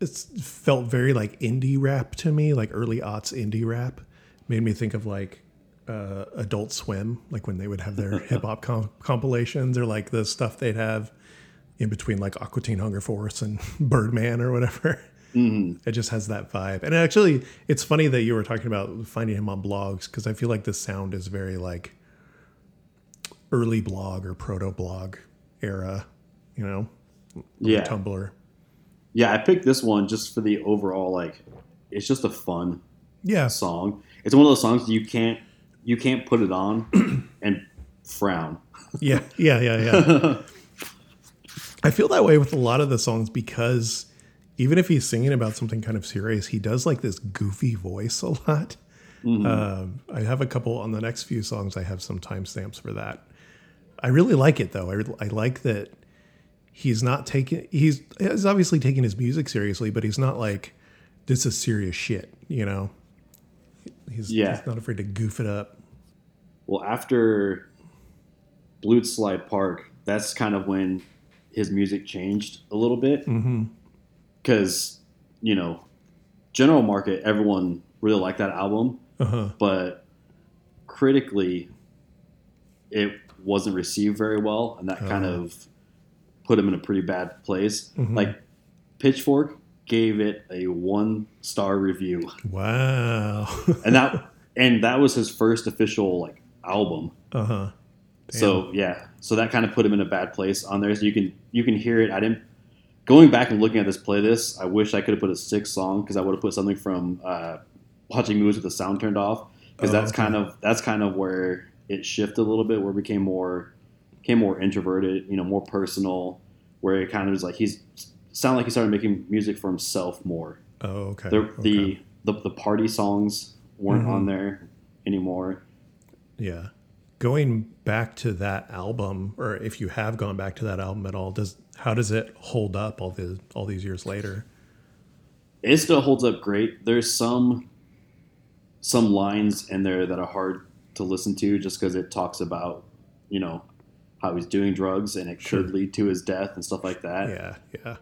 it felt very like indie rap to me, like early aughts indie rap. Made me think of like uh, Adult Swim, like when they would have their hip hop com- compilations, or like the stuff they'd have in between like Aqua Teen Hunger Force and Birdman or whatever. It just has that vibe. And actually, it's funny that you were talking about finding him on blogs because I feel like the sound is very like early blog or proto blog era, you know? Yeah, Tumblr. yeah. I picked this one just for the overall like. It's just a fun Yeah. song. It's one of those songs you can't you can't put it on and frown. Yeah. Yeah. Yeah. Yeah. I feel that way with a lot of the songs because even if he's singing about something kind of serious, he does like this goofy voice a lot. Um, I have a couple on the next few songs. I have some timestamps for that. I really like it though. I, I like that he's not taking. He's, he's obviously taking his music seriously, but he's not like this is serious shit. You know, he's, Yeah. he's not afraid to goof it up. Well, after Blue Slide Park, that's kind of when his music changed a little bit. Mm-hmm. Because, you know, general market, everyone really liked that album, Uh huh. but critically, it wasn't received very well, and that kind Oh. of put him in a pretty bad place. Mhm. Like, Pitchfork gave it a one star review, Wow. and that and that was his first official like album. uh huh. So yeah, so that kind of put him in a bad place on there. So you can you can hear it. I didn't going back and looking at this playlist. I wish I could have put a sixth song because I would have put something from uh, watching movies with the sound turned off because Oh, that's okay. kind of that's kind of where it shifted a little bit, where it became more became more introverted, you know, more personal. Where it kind of was like he's sounded like he started making music for himself more. Oh, okay. The okay. the, the the party songs weren't Mhm. on there anymore. Yeah. Going back to that album, or if you have gone back to that album at all, does how does it hold up all the all these years later? it still holds up great. There's some some lines in there that are hard to listen to just because it talks about you know how he's doing drugs and it Sure. could lead to his death and stuff like that. Yeah, yeah.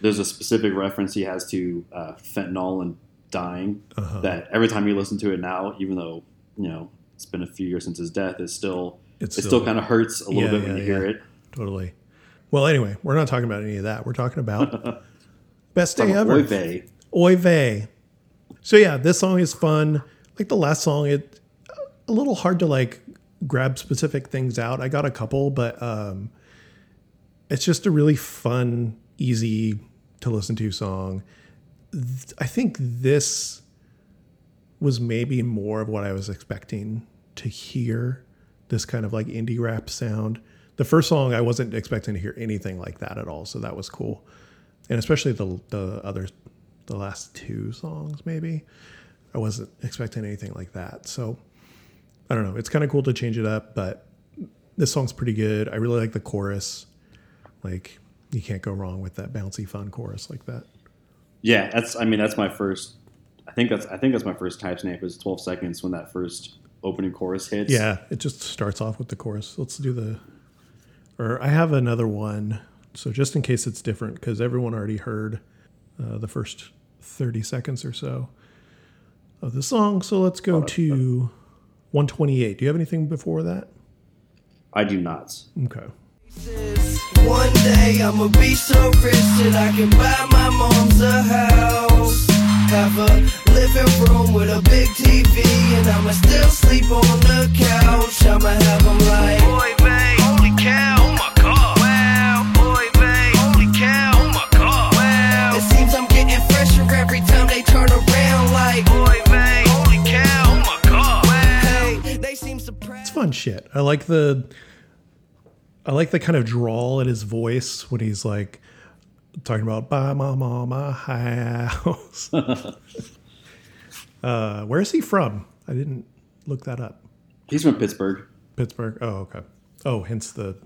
There's a specific reference he has to uh, fentanyl and dying Uh-huh. that every time you listen to it now, even though you know it's been a few years since his death, it still It's it still kind of hurts a little Yeah, bit when yeah, you hear yeah. it. totally. Well, anyway, we're not talking about any of that. We're talking about best day ever. Oy vey. Oy vey. So yeah, this song is fun. Like the last song, it a little hard to like grab specific things out. I got a couple, but um it's just a really fun, easy to listen to song. I think this was maybe more of what I was expecting to hear. This kind of like indie rap sound. The first song I wasn't expecting to hear anything like that at all, so that was cool. And especially the the other the last two songs maybe. I wasn't expecting anything like that. So I don't know. It's kind of cool to change it up, but this song's pretty good. I really like the chorus. Like you can't go wrong with that bouncy fun chorus like that. Yeah, that's. I mean, that's my first. I think that's. I think that's my first type snap is 12 seconds when that first opening chorus hits. Yeah, it just starts off with the chorus. Let's do the or I have another one. So just in case it's different because everyone already heard uh, the first 30 seconds or so of the song. So let's go to 128. Do you have anything before that? I do not. Okay. One day I'ma be so rich that I can buy my mom's a house. Have a living room with a big TV, and I'ma still sleep on the couch. I'ma have them like, Boy, babe, holy cow, oh my god. Wow, boy, babe, holy cow, oh my god. Wow. It seems I'm getting fresher every time they turn around, like, Boy, babe, holy cow, oh my god. Wow. Hey, they seem surprised. It's fun shit. I like the I like the kind of drawl in his voice when he's like talking about buy my mama house. uh, where is he from? I didn't look that up. He's from Pittsburgh. Pittsburgh. Oh, okay. Oh, hence the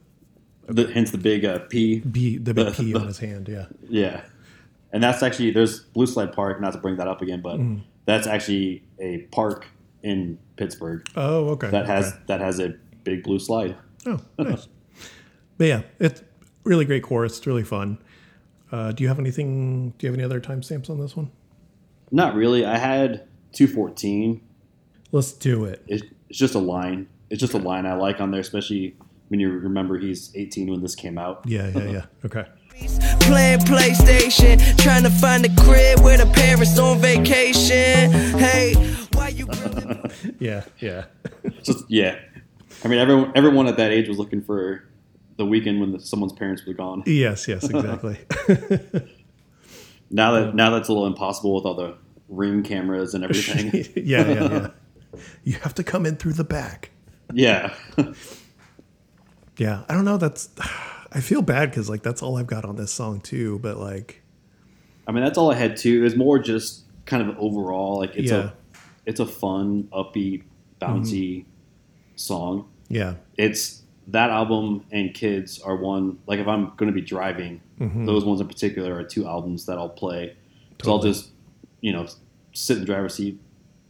The, hence the big uh, P. B, the big P on his hand. Yeah. Yeah, and that's actually there's Blue Slide Park. Not to bring that up again, but Mm-hmm. that's actually a park in Pittsburgh Oh, okay. that has Okay. that has a big blue slide. Oh, nice. But yeah, it's really great chorus. It's really fun. Uh, do you have anything? Do you have any other timestamps on this one? Not really. I had 214. Let's do it. It's, it's just a line. It's just a line I like on there, especially when you remember he's 18 when this came out. Yeah, yeah, yeah. Okay. Playing PlayStation, trying to find a crib where the parents on vacation. Hey, why you Yeah, yeah. Just yeah. I mean, everyone everyone at that age was looking for the weekend when the, someone's parents were gone. yes, yes, exactly. Now that now that's a little impossible with all the ring cameras and everything. yeah, yeah, yeah. You have to come in through the back. yeah. Yeah, I don't know. That's I feel bad because like that's all I've got on this song too. But like, I mean, that's all I had too. It was more just kind of overall like it's Yeah. a it's a fun, upbeat, bouncy mm-hmm. song. yeah, It's that album and Kids are one like if I'm going to be driving, mm-hmm. those ones in particular are two albums that I'll play. So I'll just you know sit in the driver's seat,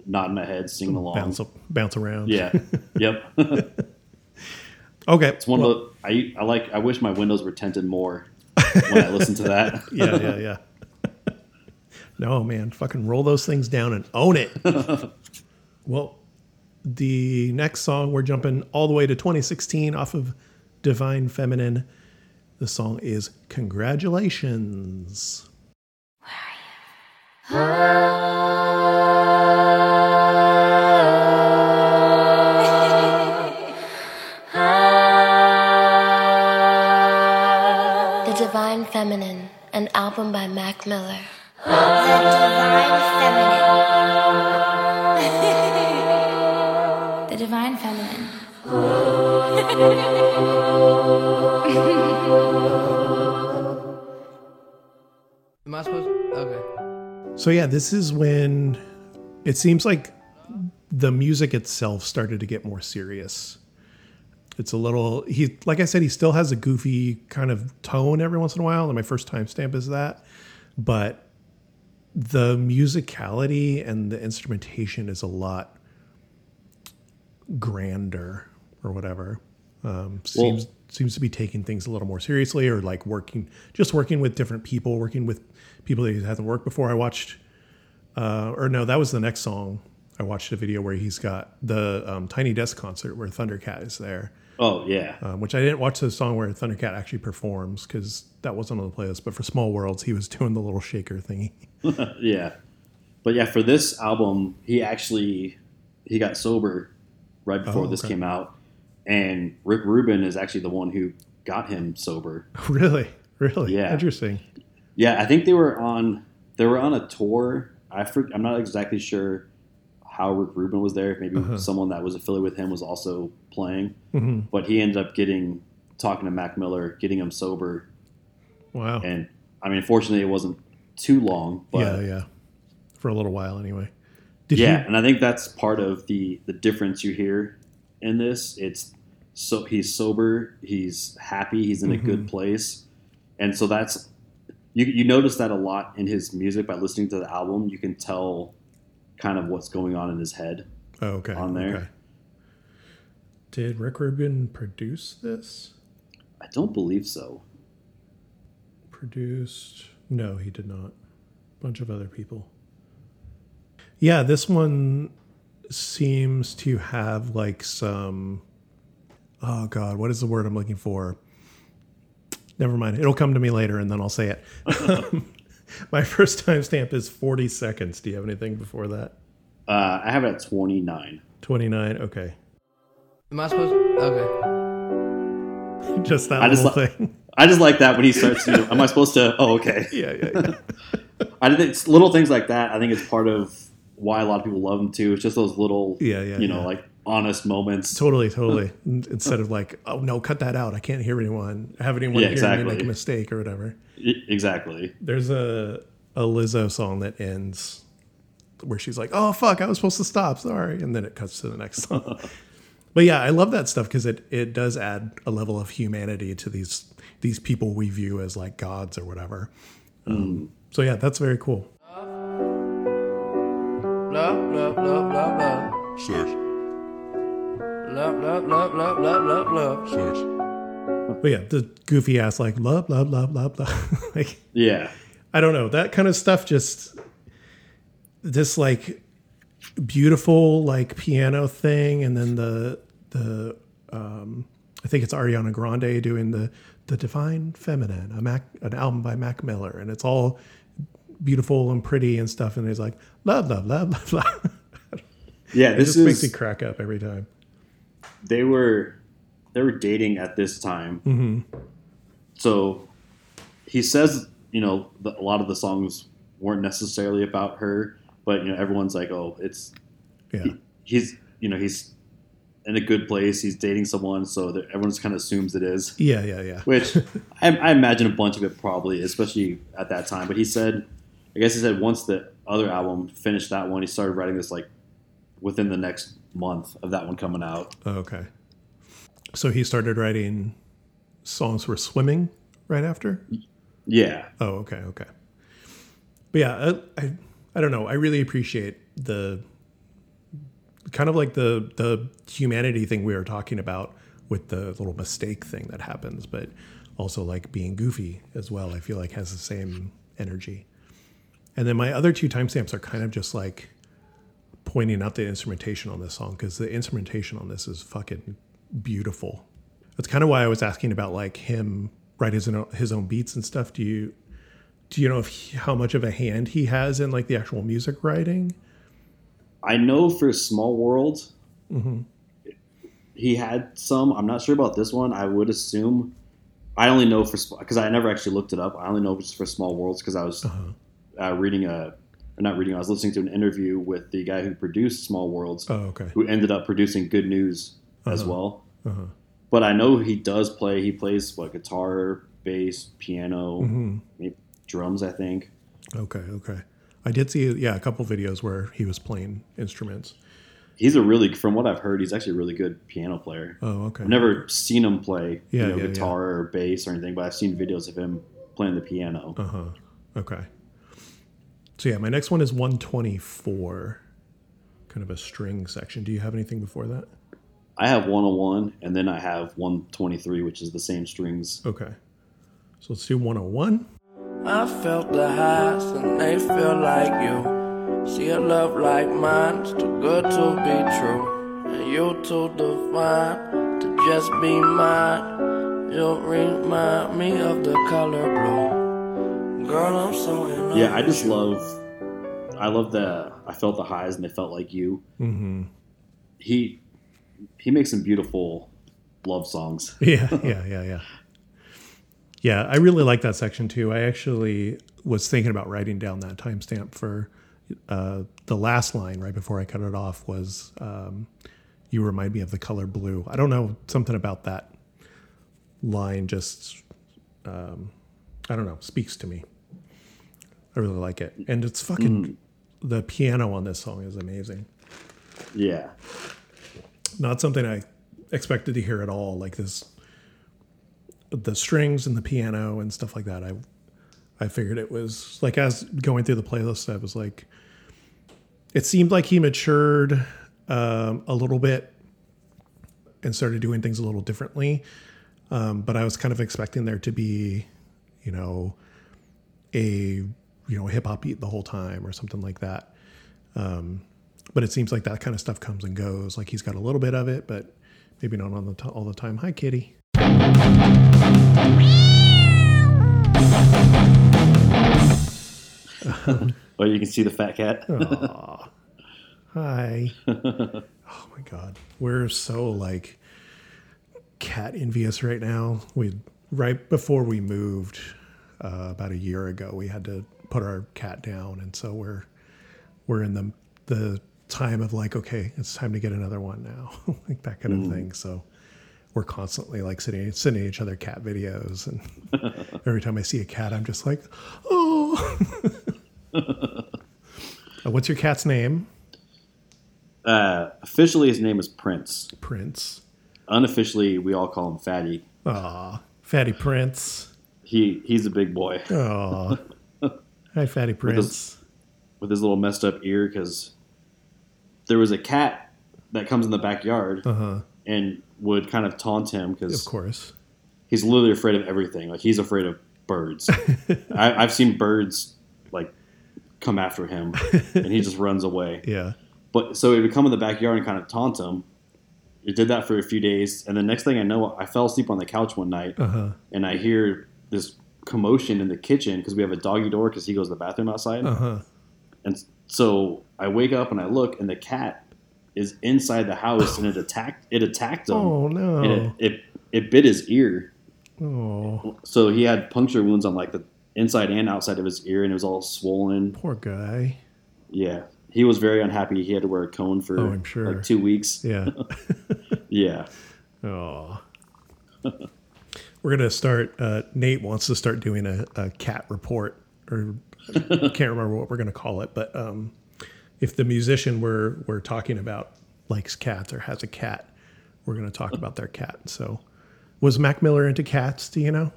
nodding my head, singing along. bounce up, bounce around. Yeah. yep. Okay. It's one well, of the I I like I wish my windows were tinted more when I listen to that. yeah, yeah, yeah. no, man, fucking roll those things down and own it. well, the next song we're jumping all the way to 2016 off of Divine Feminine. The song is Congratulations. The Divine Feminine, an album by Mac Miller. The divine feminine. Am I supposed? Okay. So, yeah, this is when it seems like the music itself started to get more serious. It's a little, he, like I said, he still has a goofy kind of tone every once in a while. And my first timestamp is that. But the musicality and the instrumentation is a lot grander or whatever. Um, seems seems to be taking things a little more seriously or like working just working with different people, working with people that he hasn't worked before. I watched uh, or no, that was the next song. I watched a video where he's got the um, Tiny Desk concert where Thundercat is there. Oh yeah, um, which I didn't watch the song where Thundercat actually performs because that wasn't on the playlist. But for Small Worlds, he was doing the little shaker thingy. yeah. But yeah, for this album, he actually he got sober right before Oh, this came out, and Rick Rubin is actually the one who got him sober. really, really, Yeah. interesting. Yeah, I think they were on they were on a tour. I I'm not exactly sure how Rick Rubin was there. Maybe Uh-huh. someone that was affiliated with him was also playing, hmm but he ended up getting talking to Mac Miller, getting him sober, Wow. and I mean, fortunately, it wasn't too long, but yeah, yeah. For a little while, anyway. Did yeah, he? and I think that's part of the the difference you hear in this. It's so he's sober, he's happy, he's in a good mm-hmm. place, and so that's you you notice that a lot in his music by listening to the album. You can tell kind of what's going on in his head. Oh, okay. on there. Okay. Did Rick Rubin produce this? I don't believe so. Produced? No, he did not. A bunch of other people. Yeah, this one seems to have like some. Oh God, what is the word I'm looking for? Never mind. It'll come to me later, and then I'll say it. My first timestamp is 40 seconds. Do you have anything before that? Uh, I have it at twenty nine. 29. Okay, Am I supposed? to? Okay. just that I just li- thing. I just like that when he starts. to am I supposed to? Oh, okay. yeah, yeah, yeah. I think it's little things like that. I think it's part of why a lot of people love him too. It's just those little, Yeah, yeah, you know, yeah. like honest moments. Totally, totally. Instead of like, oh no, cut that out. I can't hear anyone. Have anyone Yeah, hear me make a mistake or whatever. Exactly. There's a a Lizzo song that ends where she's like, "Oh fuck, I was supposed to stop. Sorry," and then it cuts to the next song. but yeah, I love that stuff because it it does add a level of humanity to these these people we view as like gods or whatever. Um, so yeah, that's very cool. Love, love, love, love, love. Sex. Love, love, love, love, love, love, love. Sex. But yeah, the goofy ass like blah blah blah blah blah. like Yeah. I don't know. That kind of stuff just this like beautiful like piano thing and then the the um I think it's Ariana Grande doing the the Divine Feminine, a Mac an album by Mac Miller and it's all beautiful and pretty and stuff and it's like blah blah blah blah blah. Yeah. This just is. makes me crack up every time. they were they were dating at this time. Mm-hmm. So he says, you know, the, a lot of the songs weren't necessarily about her, but you know, everyone's like, oh, it's Yeah. he's you know he's in a good place. He's dating someone, so everyone just kind of assumes it is. Yeah, yeah, yeah. Which I, I imagine a bunch of it probably, especially at that time. But he said, I guess he said once the other album finished that one, he started writing this like within the next month of that one coming out. Okay. So he started writing songs for swimming right after? Yeah, Oh, okay, okay. But yeah, I, I, I don't know. I really appreciate the kind of like the the humanity thing we were talking about with the little mistake thing that happens, but also like being goofy as well. I feel like has the same energy. And then my other two timestamps are kind of just like pointing out the instrumentation on this song because the instrumentation on this is fucking beautiful. That's kind of why I was asking about like him write his own, his own beats and stuff. Do you do you know he, how much of a hand he has in like the actual music writing? I know for Small World, mm-hmm. he had some. I'm not sure about this one. I would assume. I only know for because I never actually looked it up. I only know just for Small Worlds because I was uh-huh. Uh, reading a, not reading. I was listening to an interview with the guy who produced Small Worlds, Oh, okay. who ended up producing Good News as well. But I know he does play. He plays what guitar, bass, piano, maybe drums. I think. Okay, okay. I did see yeah a couple videos where he was playing instruments. He's a really, from what I've heard, he's actually a really good piano player. Oh, okay. I've never seen him play Yeah, you know, yeah, guitar or bass or anything, but I've seen videos of him playing the piano. Uh huh. Okay. So yeah, my next one is 124, kind of a string section. Do you have anything before that? I have 101, and then I have 123, which is the same strings. Okay. So let's do 101. I felt the highs and they feel like you. See a love like mine's too good to be true. And you too divine to just be mine. You'll remind me of the color blue. Girl, I'm so in. Yeah, I just love. I love the. I felt the highs and they felt like you. Mm-hmm. He he makes some beautiful love songs. Yeah, yeah, yeah, yeah. Yeah, I really like that section too. I actually was thinking about writing down that timestamp for uh, the last line right before I cut it off was um, "You remind me of the color blue." I don't know something about that line just um, I don't know speaks to me. I really like it, and it's fucking the piano on this song is amazing. Yeah, not something I expected to hear at all. Like this, the strings and the piano and stuff like that. I, I figured it was like as going through the playlist, I was like, it seemed like he matured um, a little bit and started doing things a little differently. Um, but I was kind of expecting there to be, you know, a you know hip hop beat the whole time or something like that. Um, but it seems like that kind of stuff comes and goes. Like he's got a little bit of it, but maybe not on the t- all the time. Hi, Kitty. oh, you can see the fat cat. Hi. oh my God, we're so like cat envious right now. We right before we moved uh, about a year ago, we had to put our cat down, and so we're we're in the the time of like, okay, it's time to get another one now, like that kind of thing. So we're constantly like sending sending each other cat videos, and every time I see a cat, I'm just like, oh. Uh, What's your cat's name? Uh, officially, his name is Prince. Prince. Unofficially, we all call him Fatty. Aw, Fatty Prince. He he's a big boy Aw. Hi, Fatty Prince. with his little messed up ear because there was a cat that comes in the backyard Uh huh. and would kind of taunt him because, Of course. he's literally afraid of everything. Like he's afraid of birds. I, I've seen birds like come after him, and he just runs away. Yeah. But so he would come in the backyard and kind of taunt him. It did that for a few days, and the next thing I know, I fell asleep on the couch one night, Uh huh. and I hear this commotion in the kitchen because we have a doggy door because he goes to the bathroom outside, Uh huh. and so I wake up and I look, and the cat is inside the house, and it attacked it attacked him, Oh and no. it, it it bit his ear, Oh, so he had puncture wounds on like the inside and outside of his ear, and it was all swollen. poor guy. Yeah, he was very unhappy. He had to wear a cone for Oh, I'm sure. like two weeks. Yeah. Yeah. Oh. We're gonna start. Uh, Nate wants to start doing a, a cat report, or I can't remember what we're gonna call it. But um, if the musician we're we're talking about likes cats or has a cat, we're gonna talk about their cat. So, was Mac Miller into cats? Do you know?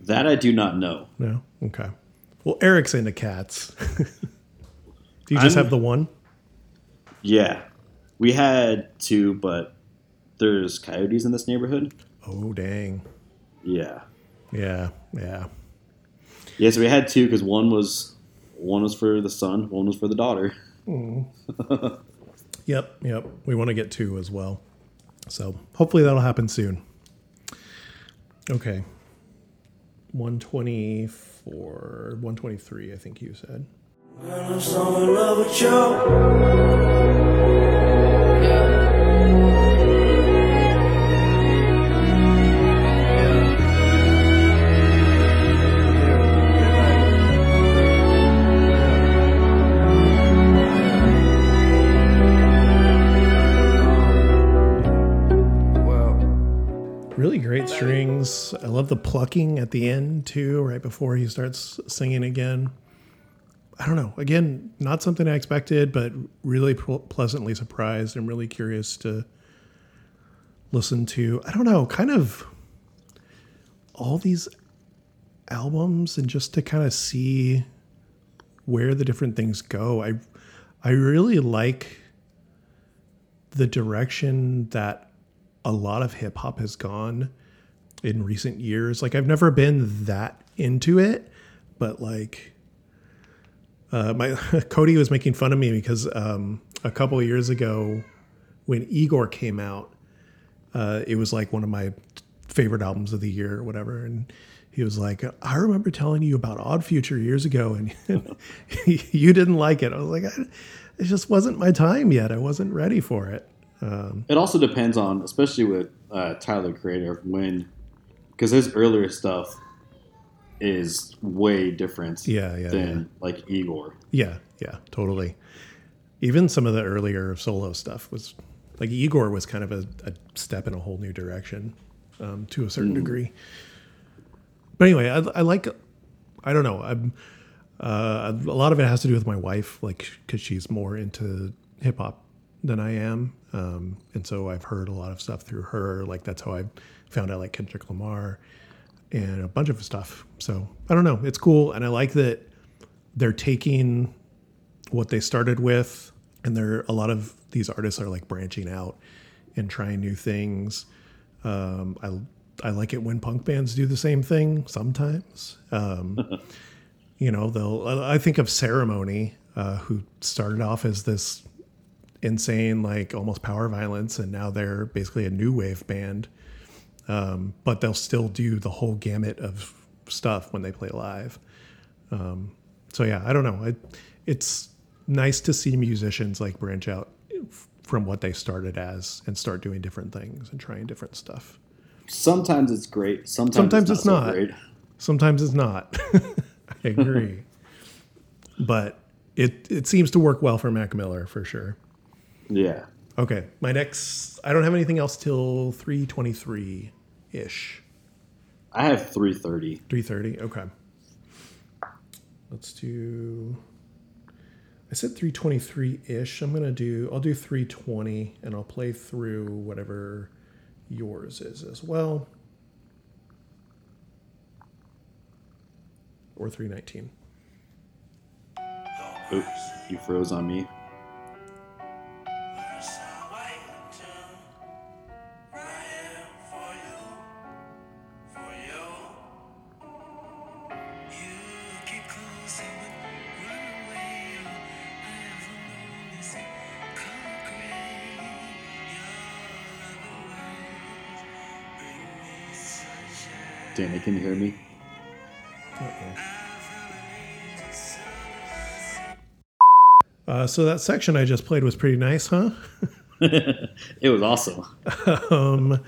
That I do not know. No. Okay. Well, Eric's into cats. do you just I'm- have the one? Yeah. We had two, but there's coyotes in this neighborhood. Oh dang. Yeah. Yeah. Yeah. Yeah, so we had two because one was one was for the son, one was for the daughter. Mm. Yep, yep. We want to get two as well. So hopefully that'll happen soon. Okay. 124, 123, I think you said. I'm I love the plucking at the end too, right before he starts singing again. I don't know. Again, not something I expected, but really pl- pleasantly surprised. I'm really curious to listen to. I don't know, kind of all these albums and just to kind of see where the different things go. I I really like the direction that a lot of hip hop has gone in recent years. Like I've never been that into it, but like uh, my Cody was making fun of me because um, a couple years ago, when Igor came out, uh, it was like one of my favorite albums of the year or whatever. And he was like, I remember telling you about Odd Future years ago, and you didn't like it. I was like, it just wasn't my time yet. I wasn't ready for it. Um, It also depends on, especially with uh, Tyler Creator, when because his earlier stuff is way different Yeah, yeah, than like Igor. yeah, yeah, totally. Even some of the earlier solo stuff was like Igor was kind of a, a step in a whole new direction um, to a certain degree. But anyway, I, I like, I don't know. I'm, uh, a lot of it has to do with my wife, like, because she's more into hip hop than I am. Um, and so I've heard a lot of stuff through her. Like, that's how I found out, like, Kendrick Lamar and a bunch of stuff. So I don't know. It's cool. And I like that they're taking what they started with, and there a lot of these artists are like branching out and trying new things. Um, I I like it when punk bands do the same thing sometimes. Um, you know, they'll. I think of Ceremony, uh, who started off as this insane, like almost power violence, and now they're basically a new wave band. Um, but they'll still do the whole gamut of stuff when they play live. Um, so yeah, I don't know. I, it's nice to see musicians like branch out from what they started as and start doing different things and trying different stuff. Sometimes it's great. Sometimes, Sometimes it's it's not. not. So great. Sometimes it's not. I agree. but it it seems to work well for Mac Miller for sure. Yeah. Okay, my next I don't have anything else till 323 ish. I have 330. 330. Okay. Let's do I said 323 ish. I'm going to do I'll do 320 and I'll play through whatever yours is as well. Or 319. Oops, you froze on me. Danny, can you hear me? Uh, so that section I just played was pretty nice, huh? It was awesome. um,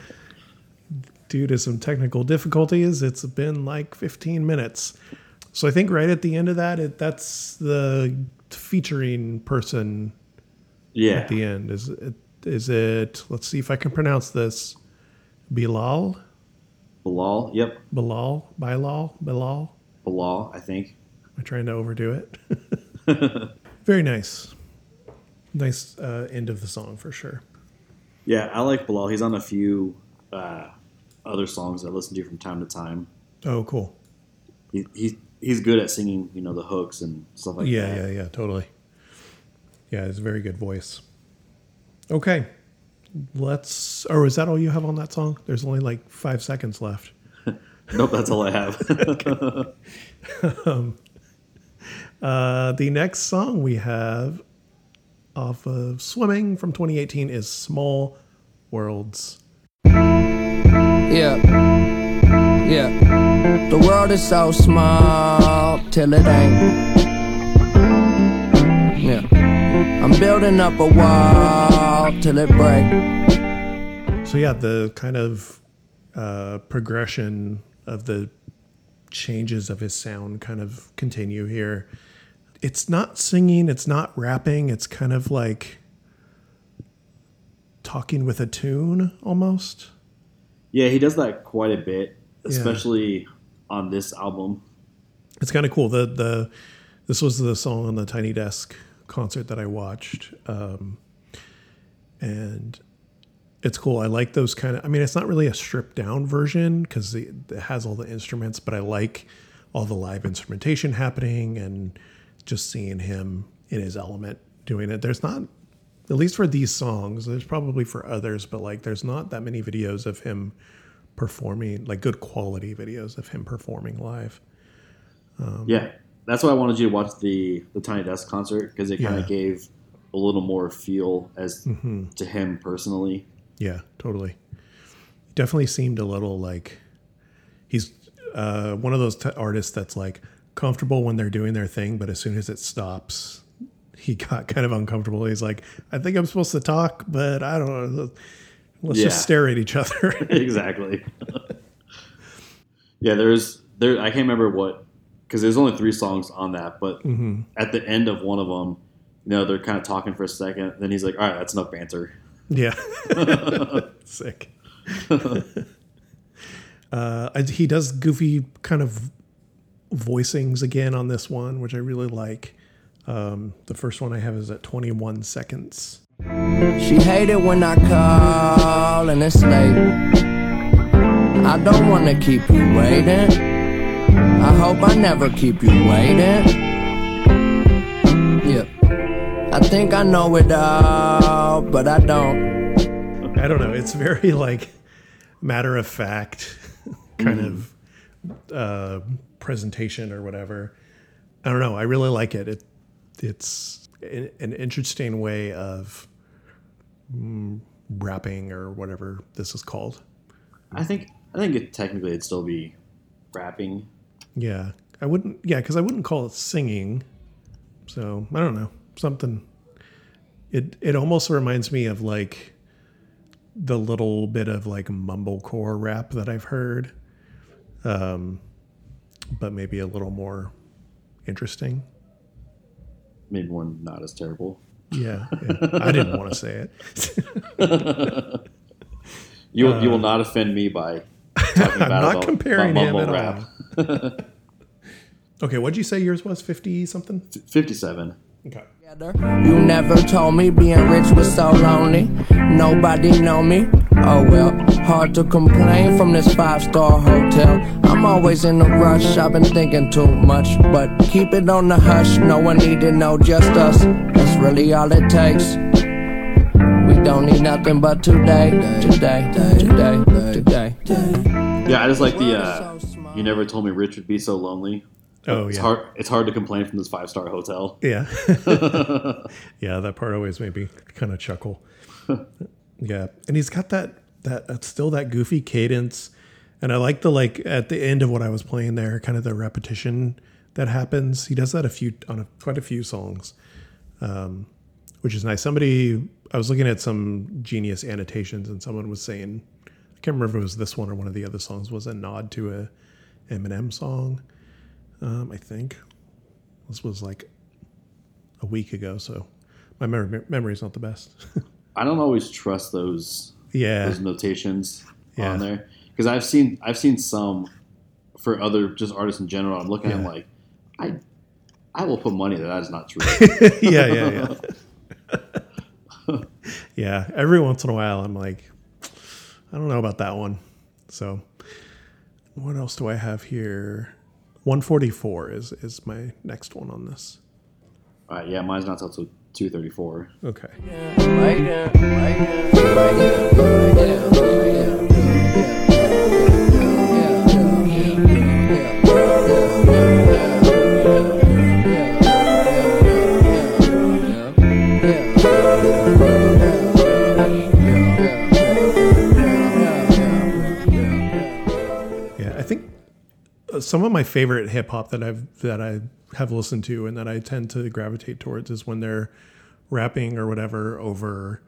due to some technical difficulties, it's been like 15 minutes. So I think right at the end of that, it, that's the featuring person Yeah. at the end. Is it? Is it? Let's see if I can pronounce this. Bilal, Bilal. Yep. Bilal, Bilal, Bilal. Bilal, I think. Am I trying to overdo it? Very nice. Nice uh, end of the song for sure. Yeah, I like Bilal. He's on a few uh, other songs I listen to from time to time. Oh, cool. He, he, he's good at singing, you know, the hooks and stuff like yeah, that. yeah, yeah, yeah, totally. Yeah, it's a very good voice. Okay. Let's or is that all you have on that song? There's only like five seconds left. Nope, that's all I have. Uh, the next song we have off of Swimming from 2018 is Small Worlds. Yeah. Yeah. The world is so small till it ain't. Yeah. I'm building up a wall till it break. So yeah, the kind of uh, progression of the changes of his sound kind of continue here. It's not singing, it's not rapping, it's kind of like talking with a tune almost. yeah, he does that quite a bit, especially on this album. It's kind of cool. The the this was the song on the Tiny Desk concert that I watched, um, and it's cool. I like those kind of. I mean, it's not really a stripped down version because it has all the instruments, but I like all the live instrumentation happening and just seeing him in his element doing it. There's not, at least for these songs. There's probably for others, but like, there's not that many videos of him performing, like good quality videos of him performing live. Um, yeah, that's why I wanted you to watch the the Tiny Desk concert because it kind Yeah. of gave a little more feel as to him personally. Yeah, totally. definitely seemed a little like he's uh, one of those t- artists that's like comfortable when they're doing their thing, but as soon as it stops, he got kind of uncomfortable. He's like, I think I'm supposed to talk, but I don't know. Let's Yeah. just stare at each other. exactly. yeah, there's there. I can't remember what because there's only three songs on that, but at the end of one of them, you know, they're kind of talking for a second. Then he's like, "All right, that's enough banter." yeah. Sick. uh, he does goofy kind of voicings again on this one, which I really like. Um, the first one I have is at 21 seconds. She hated when I call and it's late. I don't wanna keep you waiting. I hope I never keep you waiting. Yeah. I think I know it all, but I don't. I don't know. It's very like matter of fact kind of uh, presentation or whatever. I don't know. I really like it. It it's an an interesting way of mm, rapping or whatever this is called. I think I think it technically it'd still be rapping. Yeah, I wouldn't. Yeah, because I wouldn't call it singing. So I don't know something. It it almost reminds me of like the little bit of like mumblecore rap that I've heard, um, but maybe a little more interesting. Maybe one not as terrible. Yeah, yeah. I didn't want to say it. You will you will not offend me by talking I'm not about- comparing about him mumble at all. okay, what'd you say yours was? Fifty something. Fifty-seven. Okay. You never told me being rich was so lonely. Nobody know me. Oh well, hard to complain from this five star hotel. I'm always in a rush, I've been thinking too much. But keep it on the hush, no one need to know, just us. That's really all it takes. We don't need nothing but today, today, today, today. today. Yeah, I just like the. Uh, you never told me Rich would be so lonely. Oh It's yeah. hard. It's hard to complain from this five-star hotel. Yeah. yeah, that part always made me kind of chuckle. yeah. And he's got that that uh, still that goofy cadence. And I like the like at the end of what I was playing there, kind of the repetition that happens. He does that a few on a, quite a few songs. Um which is nice. Somebody I was looking at some genius annotations and someone was saying I can't remember if it was this one or one of the other songs was a nod to a Eminem song. Um, I think this was like a week ago, so my memory memory's not the best. I don't always trust those yeah, those notations Yeah. on there because I've seen I've seen some for other just artists in general. I'm looking at them like I I will put money that that is not true. yeah, yeah, yeah. yeah, every once in a while, I'm like, I don't know about that one. So, what else do I have here? 144 is is my next one on this. All right, yeah, mine's not till 234. Okay. Some of my favorite hip hop that I've that I have listened to and that I tend to gravitate towards is when they're rapping or whatever over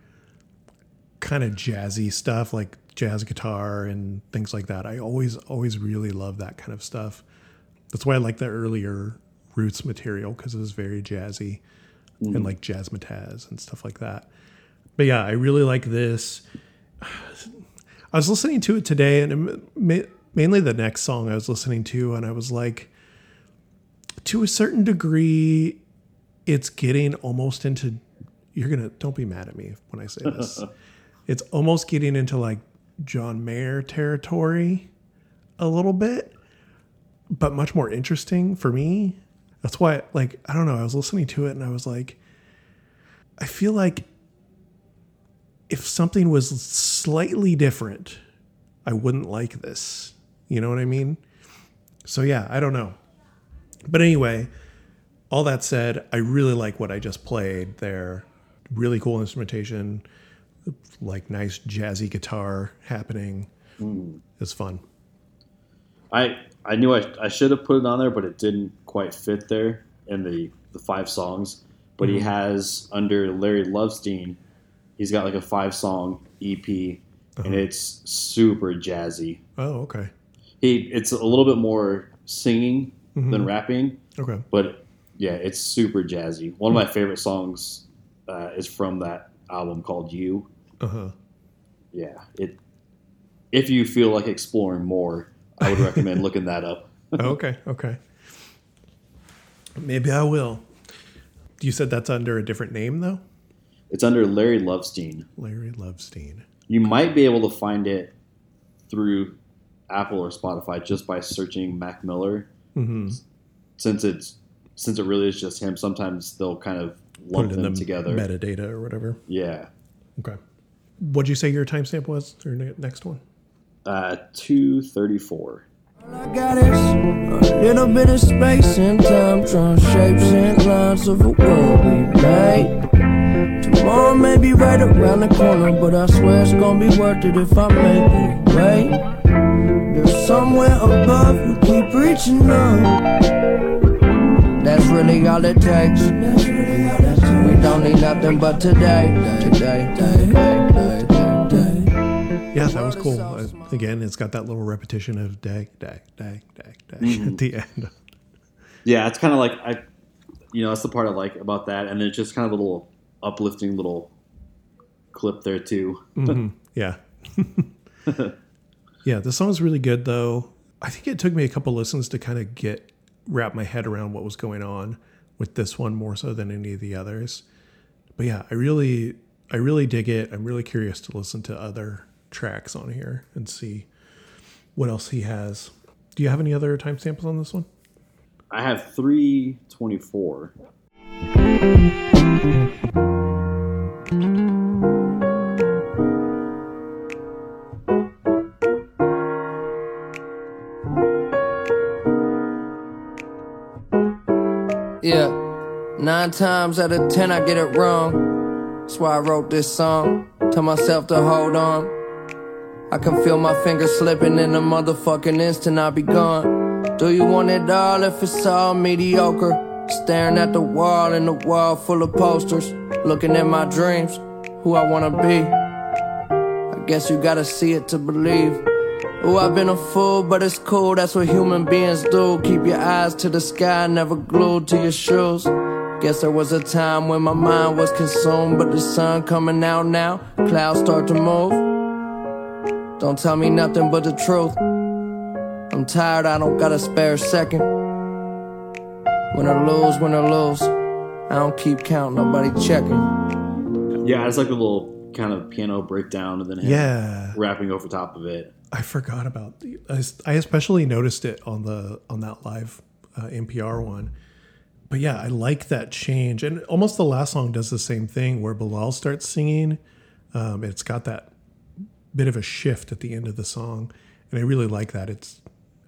kind of jazzy stuff like jazz guitar and things like that. I always always really love that kind of stuff. That's why I like the earlier Roots material because it was very jazzy and mm-hmm. like jazz jazzmatazz and stuff like that. But yeah, I really like this. I was listening to it today, and it mainly the next song I was listening to, and I was like, to a certain degree, it's getting almost into. You're gonna don't be mad at me when I say this. it's almost getting into like John Mayer territory, a little bit, but much more interesting for me. That's why, like, I don't know. I was listening to it, and I was like, I feel like if something was slightly different, I wouldn't like this. You know what I mean? So yeah, I don't know. But anyway, all that said, I really like what I just played there. Really cool instrumentation, like nice jazzy guitar happening. Hmm. It's fun. I I knew I, I should have put it on there, but it didn't quite fit there in the the five songs. But he hmm. has under Larry Lovestein, he's got like a five song EP, and uh-huh. it's super jazzy. Oh, okay. He it's a little bit more singing than rapping, Okay. but yeah, it's super jazzy. One of my favorite songs uh, is from that album called "You." Uh huh. Yeah, it. If you feel like exploring more, I would recommend looking that up. okay. Okay. Maybe I will. You said that's under a different name though. It's under Larry Lovestein. Larry Lovestein. You might be able to find it through Apple or Spotify just by searching Mac Miller. Mm-hmm. Since it's since it really is just him, sometimes they'll kind of lump them the together. metadata or whatever. yeah, Okay. What'd you say your timestamp was? Or ne- next one? uh, two thirty four. I got is a little bit of space and time, drawing shapes and lines of a world we made. Tomorrow may be right around the corner, but I swear it's gonna be worth it if I make it. Wait, there's somewhere above you keep reaching up. That's really all it takes. We don't need nothing but today. Yeah, that was cool. Uh, again, it's got that little repetition of dag, dag, dag, dag, dag at the end. Yeah, it's kind of like I, you know, that's the part I like about that, and it's just kind of a little uplifting little clip there too. Yeah. Yeah, the song's really good though. I think it took me a couple listens to kind of get wrap my head around what was going on with this one more so than any of the others. But yeah, I really I really dig it. I'm really curious to listen to other tracks on here and see what else he has. Do you have any other timestamps on this one? I have 324. Nine times out of ten I get it wrong. That's why I wrote this song. Tell myself to hold on. I can feel my fingers slipping in a motherfucking instant I'll be gone. Do you want it all if it's all mediocre? Staring at the wall and the wall full of posters. Looking at my dreams, who I wanna be. I guess you gotta see it to believe. Oh, I've been a fool, but it's cool. That's what human beings do. Keep your eyes to the sky, never glued to your shoes. Guess there was a time when my mind was consumed, but the sun coming out now. Clouds start to move. Don't tell me nothing but the truth. I'm tired, I don't got a spare second. Win or lose, win or lose. I don't keep count, nobody checking. Yeah, it's like a little kind of piano breakdown, and then him Yeah. rapping over top of it. I forgot about the. I especially noticed it on the on that live uh, NPR one. But yeah, I like that change, and almost the last song does the same thing where Bilal starts singing. Um, it's got that bit of a shift at the end of the song, and I really like that. It's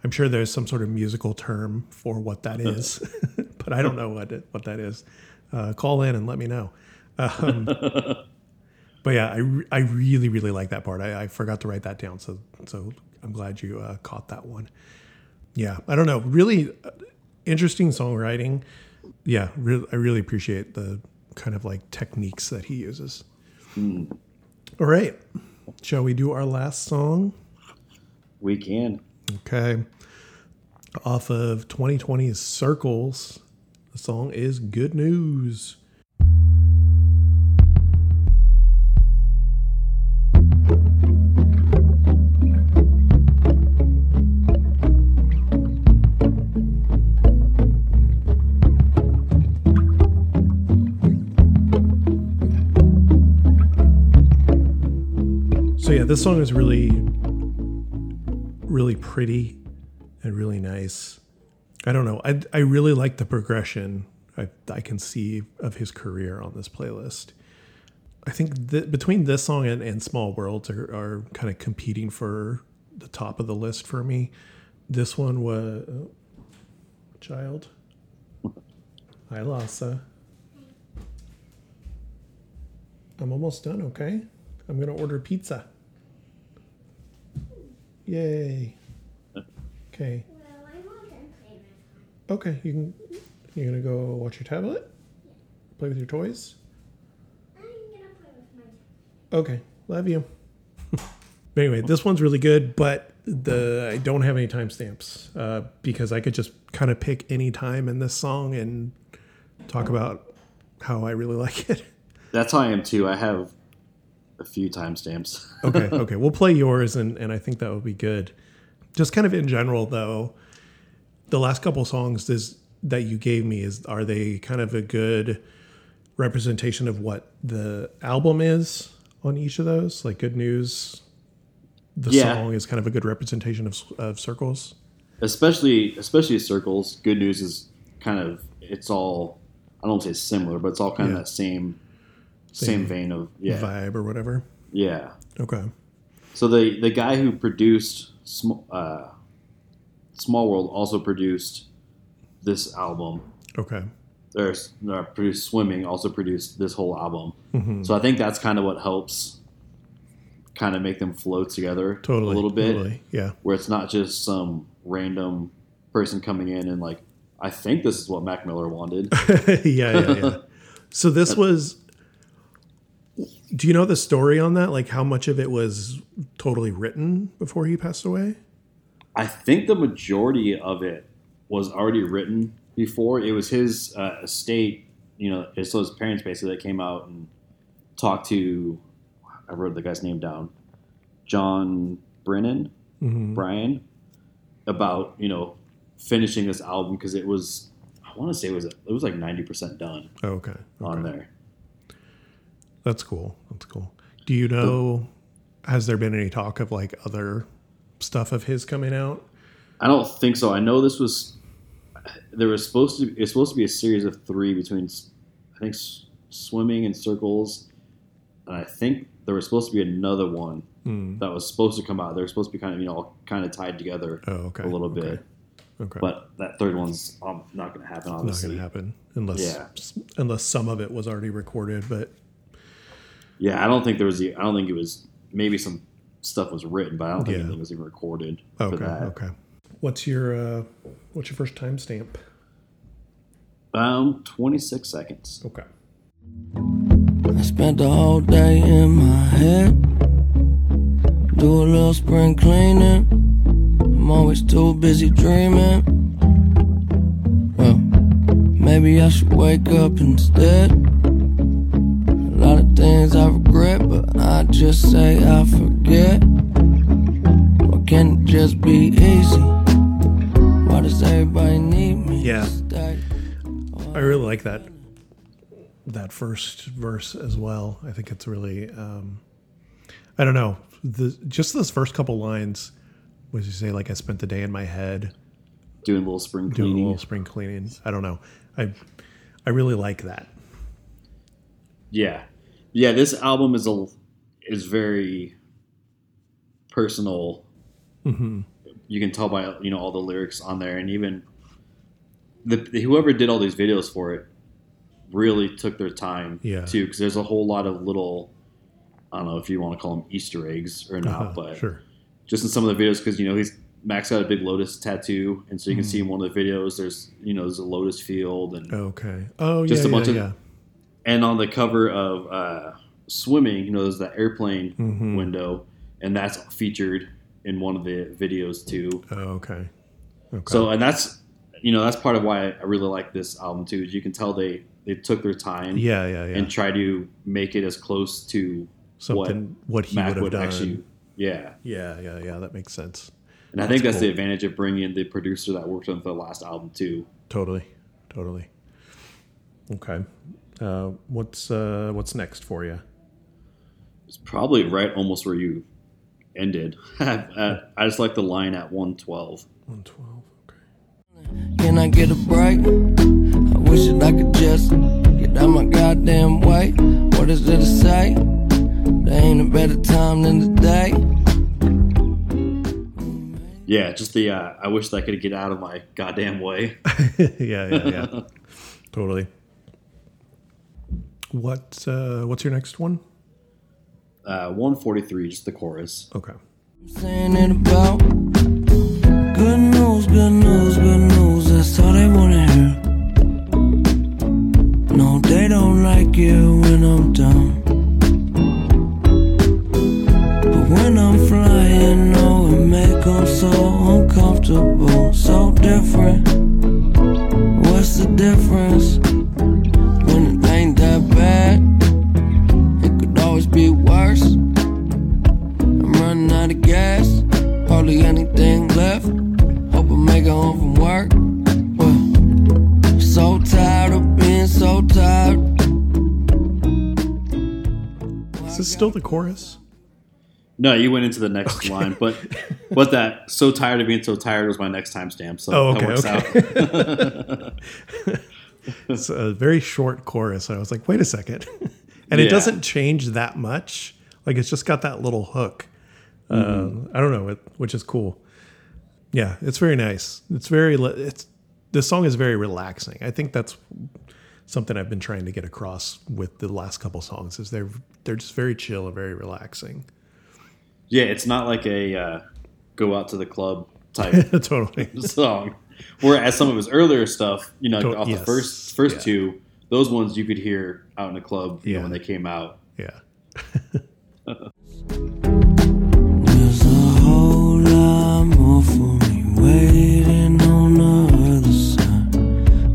I'm sure there's some sort of musical term for what that is, but I don't know what it, what that is. Uh, call in and let me know. Um, but yeah, I, re- I really really like that part. I, I forgot to write that down, so so I'm glad you uh, caught that one. Yeah, I don't know, really uh, interesting songwriting. Yeah, re- I really appreciate the kind of like techniques that he uses. Mm. All right, shall we do our last song? We can. Okay, off of 2020's Circles, the song is "Good News." So yeah, this song is really, really pretty and really nice. I don't know. I I really like the progression I, I can see of his career on this playlist. I think that between this song and, and Small Worlds are, are kind of competing for the top of the list for me. This one was oh, child. Hi, Lassa. I'm almost done. Okay, I'm gonna order pizza. Yay. Okay. Okay, you can. You're gonna go watch your tablet. Play with your toys. Okay, love you. but anyway, this one's really good, but the I don't have any timestamps uh, because I could just kind of pick any time in this song and talk about how I really like it. That's how I am too. I have a few timestamps. okay, okay. We'll play yours, and, and I think that would be good. Just kind of in general, though, the last couple songs this, that you gave me is are they kind of a good representation of what the album is on each of those? Like Good News, the Yeah. song is kind of a good representation of, of circles. especially especially circles. Good news is kind of it's all I don't say similar, but it's all kind Yeah. of that same same, Same vein of yeah Vibe or whatever. yeah. Okay. So the the guy who produced Sm- uh, Small World also produced this album. Okay. Or, or produced Swimming also produced this whole album. Mm-hmm. So I think that's kind of what helps kind of make them flow together Totally. a little bit. Totally. Yeah. where it's not just some random person coming in and like I think this is what Mac Miller wanted. yeah, yeah, yeah. So this was. Do you know the story on that? Like how much of it was totally written before he passed away? I think the majority of it was already written before. It was his uh, estate, you know, it's his parents basically that came out and talked to. I wrote the guy's name down, John Brennan, Brion, about you know finishing this album because it was. I want to say it was it was like ninety percent done Oh, okay. on there. That's cool. That's cool. Do you know? Has there been any talk of like other stuff of his coming out? I don't think so. I know this was there was supposed to it's supposed to be a series of three between I think s- swimming and circles, and I think there was supposed to be another one Hmm. that was supposed to come out. They're supposed to be kind of you know all kind of tied together Oh, okay. a little bit, Okay. Okay. but that third one's um, not going to happen. not going to happen unless Yeah. unless some of it was already recorded. But yeah. I don't think there was. The, I don't think it was. Maybe some stuff was written, but I don't think Yeah. anything was even recorded for okay, that. okay. What's your uh, what's your first timestamp? Um, twenty six seconds. Okay. I spent the whole day in my head. Do a little spring cleaning. I'm always too busy dreaming. Well, maybe I should wake up instead. A lot of things I regret, but I just say I forget. Why can't it just be easy? Why does everybody need me? to Yeah. I really like that that first verse as well. I think it's really um, I don't know the just those first couple lines. was did you say? Like I spent the day in my head Doing a little spring doing a little spring cleaning. I don't know. I I really like that. Yeah, yeah. This album is a is very personal. Mm-hmm. You can tell by you know all the lyrics on there, and even the whoever did all these videos for it really took their time Yeah. too, because there's a whole lot of little. I don't know if you want to call them Easter eggs or not, Uh-huh, but sure. just in some of the videos because you know he's Mac's got a big lotus tattoo, and so you can Mm. see in one of the videos there's you know there's a lotus field and Okay. Oh Just yeah, a bunch yeah, of- yeah. And on the cover of uh, swimming, you know, there's that airplane Mhm. window, and that's featured in one of the videos too. Oh, okay. Okay. So, and that's you know that's part of why I really like this album too. Is you can tell they they took their time yeah, yeah, yeah. and try to make it as close to Something what, he Mac would have would done. actually. Yeah, yeah, yeah, yeah. That makes sense. and I think That's that's the advantage of bringing in the producer that worked on the last album too. Totally, totally. Okay. Uh, what's uh, what's next for you? It's probably right almost where you ended. At- I just like the line at 112. One twelve. Okay. Can I get a break? I wish that I could just get out of my goddamn way. What is there to say? There ain't a better time than today. Yeah, just the uh, I wish that I could get out of my goddamn way. yeah, yeah, yeah. totally. What uh, what's your next one? Uh, 143, just the chorus. Okay. saying it about good news, good news, good news. That's all they wanna hear. No, they don't like it when I'm down. But when I'm flying, no, it make them so uncomfortable, so different. What's the difference still the chorus? No, you went into the next line, but but that so tired of being so tired was my next timestamp. So Oh, that okay, works okay. out. It's a very short chorus. I was like, wait a second. and it doesn't change that much. Like it's just got that little hook. Uh, I don't know, it, which is cool. Yeah, it's very nice. It's very, it's, this song is very relaxing. I think that's something I've been trying to get across with the last couple songs is they're, they're just very chill and very relaxing. Yeah, it's not like a uh, go out to the club type totally. song. Whereas some of his earlier stuff, you know, To- off yes. the first first Yeah. two, those ones you could hear out in the club you know, when they came out. Yeah. There's a whole lot more for me waiting on the other side.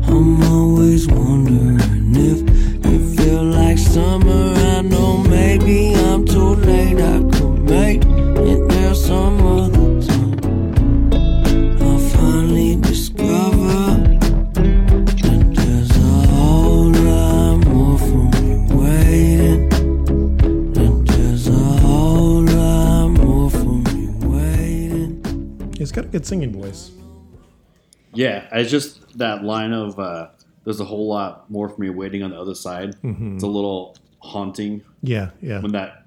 I'm always wondering if it feel like summer. I know maybe I'm too late. I could make it there some other time. I'll finally discover that there's a whole lot more for me waiting. That there's a whole lot more for me waiting. He's got a good singing voice. Yeah, it's just that line of uh, "There's a whole lot more for me waiting on the other side." Mm-hmm. It's a little haunting Yeah. Yeah. when that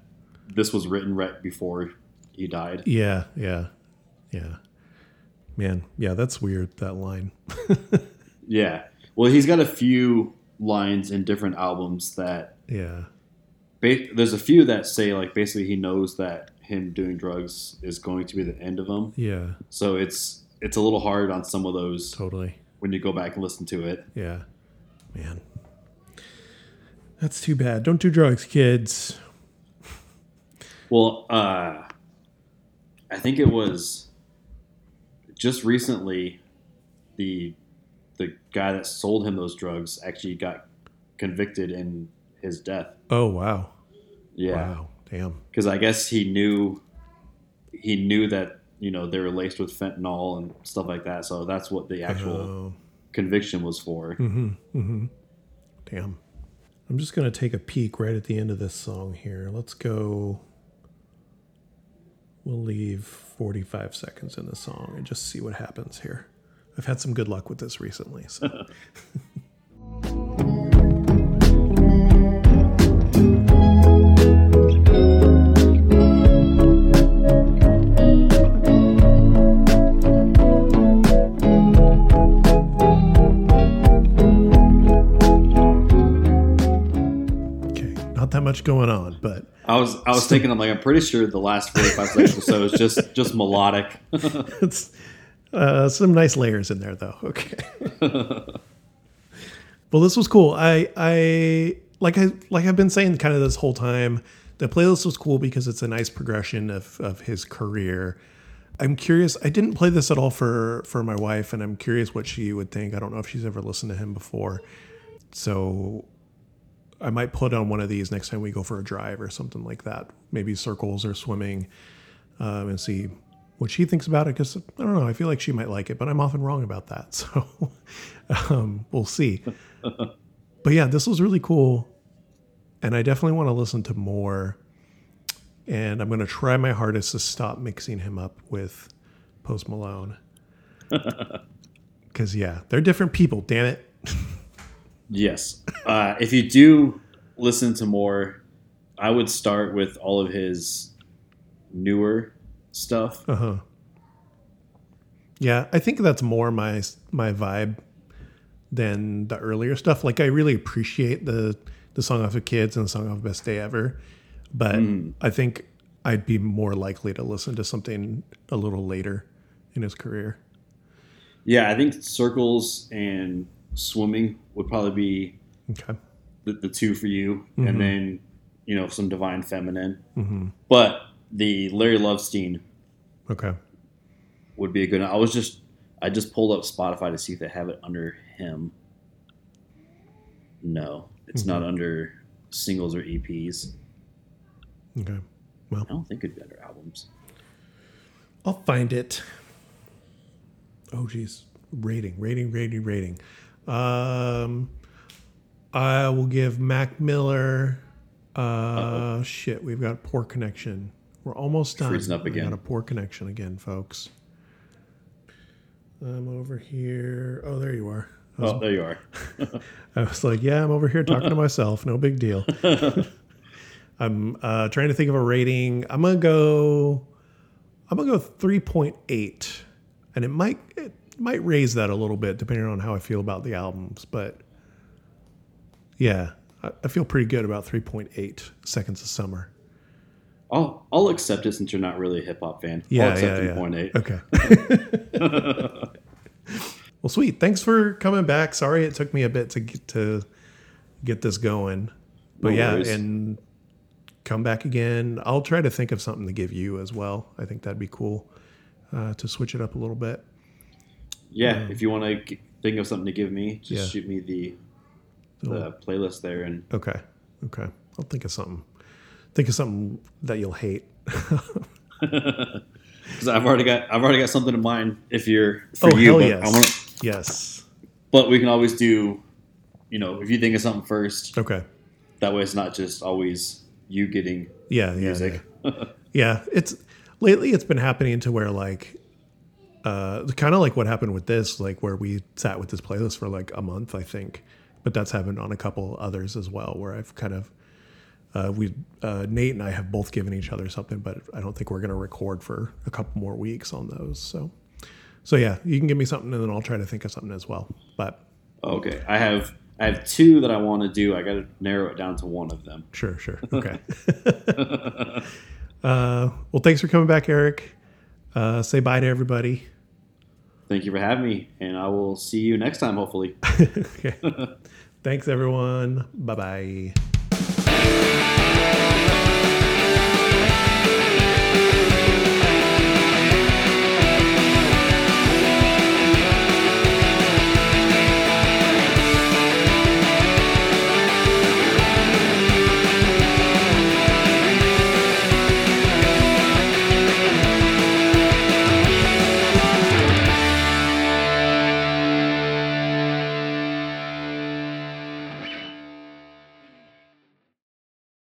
this was written right before he died. Yeah, yeah, yeah. Man, yeah, that's weird. That line. Yeah. Well, he's got a few lines in different albums that Yeah, ba- there's a few that say like basically he knows that him doing drugs is going to be the end of him. yeah, So it's it's a little hard on some of those totally. when you go back and listen to it. Yeah, man, that's too bad. Don't do drugs, kids. Well, uh, I think it was just recently the the guy that sold him those drugs actually got convicted in his death. Oh wow, Yeah, wow, damn. because I guess he knew he knew that you know they were laced with fentanyl and stuff like that. So that's what the actual Oh, conviction was for. damn. I'm just gonna take a peek right at the end of this song here. Let's go. We'll leave 45 seconds in the song and just see what happens here. I've had some good luck with this recently. So. that much going on, but I was I was thinking I'm like I'm pretty sure the last 45 seconds or so is just just melodic. it's uh, some nice layers in there, though. Okay. well, this was cool. I I like I like I've been saying kind of this whole time. The playlist was cool because it's a nice progression of of his career. I'm curious. I didn't play this at all for for my wife, and I'm curious what she would think. I don't know if she's ever listened to him before, so I might put on one of these next time we go for a drive or something like that. Maybe circles or swimming, um, and see what she thinks about it. Because I don't know, I feel like she might like it, but I'm often wrong about that. So um, we'll see. but yeah, this was really cool, and I definitely want to listen to more. And I'm going to try my hardest to stop mixing him up with Post Malone. Because yeah, they're different people. Damn it. Yes. Uh, if you do listen to more, I would start with all of his newer stuff. Uh huh. Yeah, I think that's more my my vibe than the earlier stuff. Like I really appreciate the the song off of Kids and the song off Best Day Ever, but I think I'd be more likely to listen to something a little later in his career. Yeah, I think circles and swimming would probably be Okay. the, the two for you, Mm-hmm. and then you know some divine feminine. But the Larry Lovestein Okay. would be a good. I was just I just pulled up Spotify to see if they have it under him. No, it's not Mm-hmm. under singles or EPs. Okay. Well, I don't think it'd be under albums. I'll find it. Oh geez. Rating, rating, rating, rating. Um I will give Mac Miller uh shit, we've got poor connection. We're almost done. Freezing up We again. got a poor connection again, folks. I'm over here. Oh, there you are. Oh, there you are. I was like, yeah, I'm over here talking to myself. No big deal. I'm uh, trying to think of a rating. I'm gonna go. I'm gonna go 3.8, and it might it might raise that a little bit depending on how I feel about the albums. But yeah, I, I feel pretty good about 3.8 seconds of summer. I'll I'll accept it since you're not really a hip hop fan. Yeah, I'll accept yeah, yeah. 3.8. Okay. well, sweet. Thanks for coming back. Sorry it took me a bit to get to get this going, but No yeah, worries. and come back again. I'll try to think of something to give you as well. I think that'd be cool uh, to switch it up a little bit. Yeah, um, if you want to think of something to give me, just Yeah. shoot me the the playlist there, and Okay. Okay. I'll think of something. Think of something that you'll hate. because I've already got I've already got something in mind. If you're for oh you, yes. I wanna, yes. but we can always do, you know, if you think of something first, Okay. that way it's not just always you getting Yeah. Yeah. music. Yeah. yeah it's lately it's been happening to where like uh kind of like what happened with this like where we sat with this playlist for like a month i think but that's happened on a couple others as well where i've kind of uh, we uh, Nate and I have both given each other something, but I don't think we're going to record for a couple more weeks on those. So, so yeah, you can give me something, and then I'll try to think of something as well. But Okay, I have I have two that I want to do. I got to narrow it down to one of them. Sure, sure. Okay. uh, well, thanks for coming back, Eric. Uh, say bye to everybody. Thank you for having me, and I will see you next time, hopefully. Thanks, everyone. Bye bye.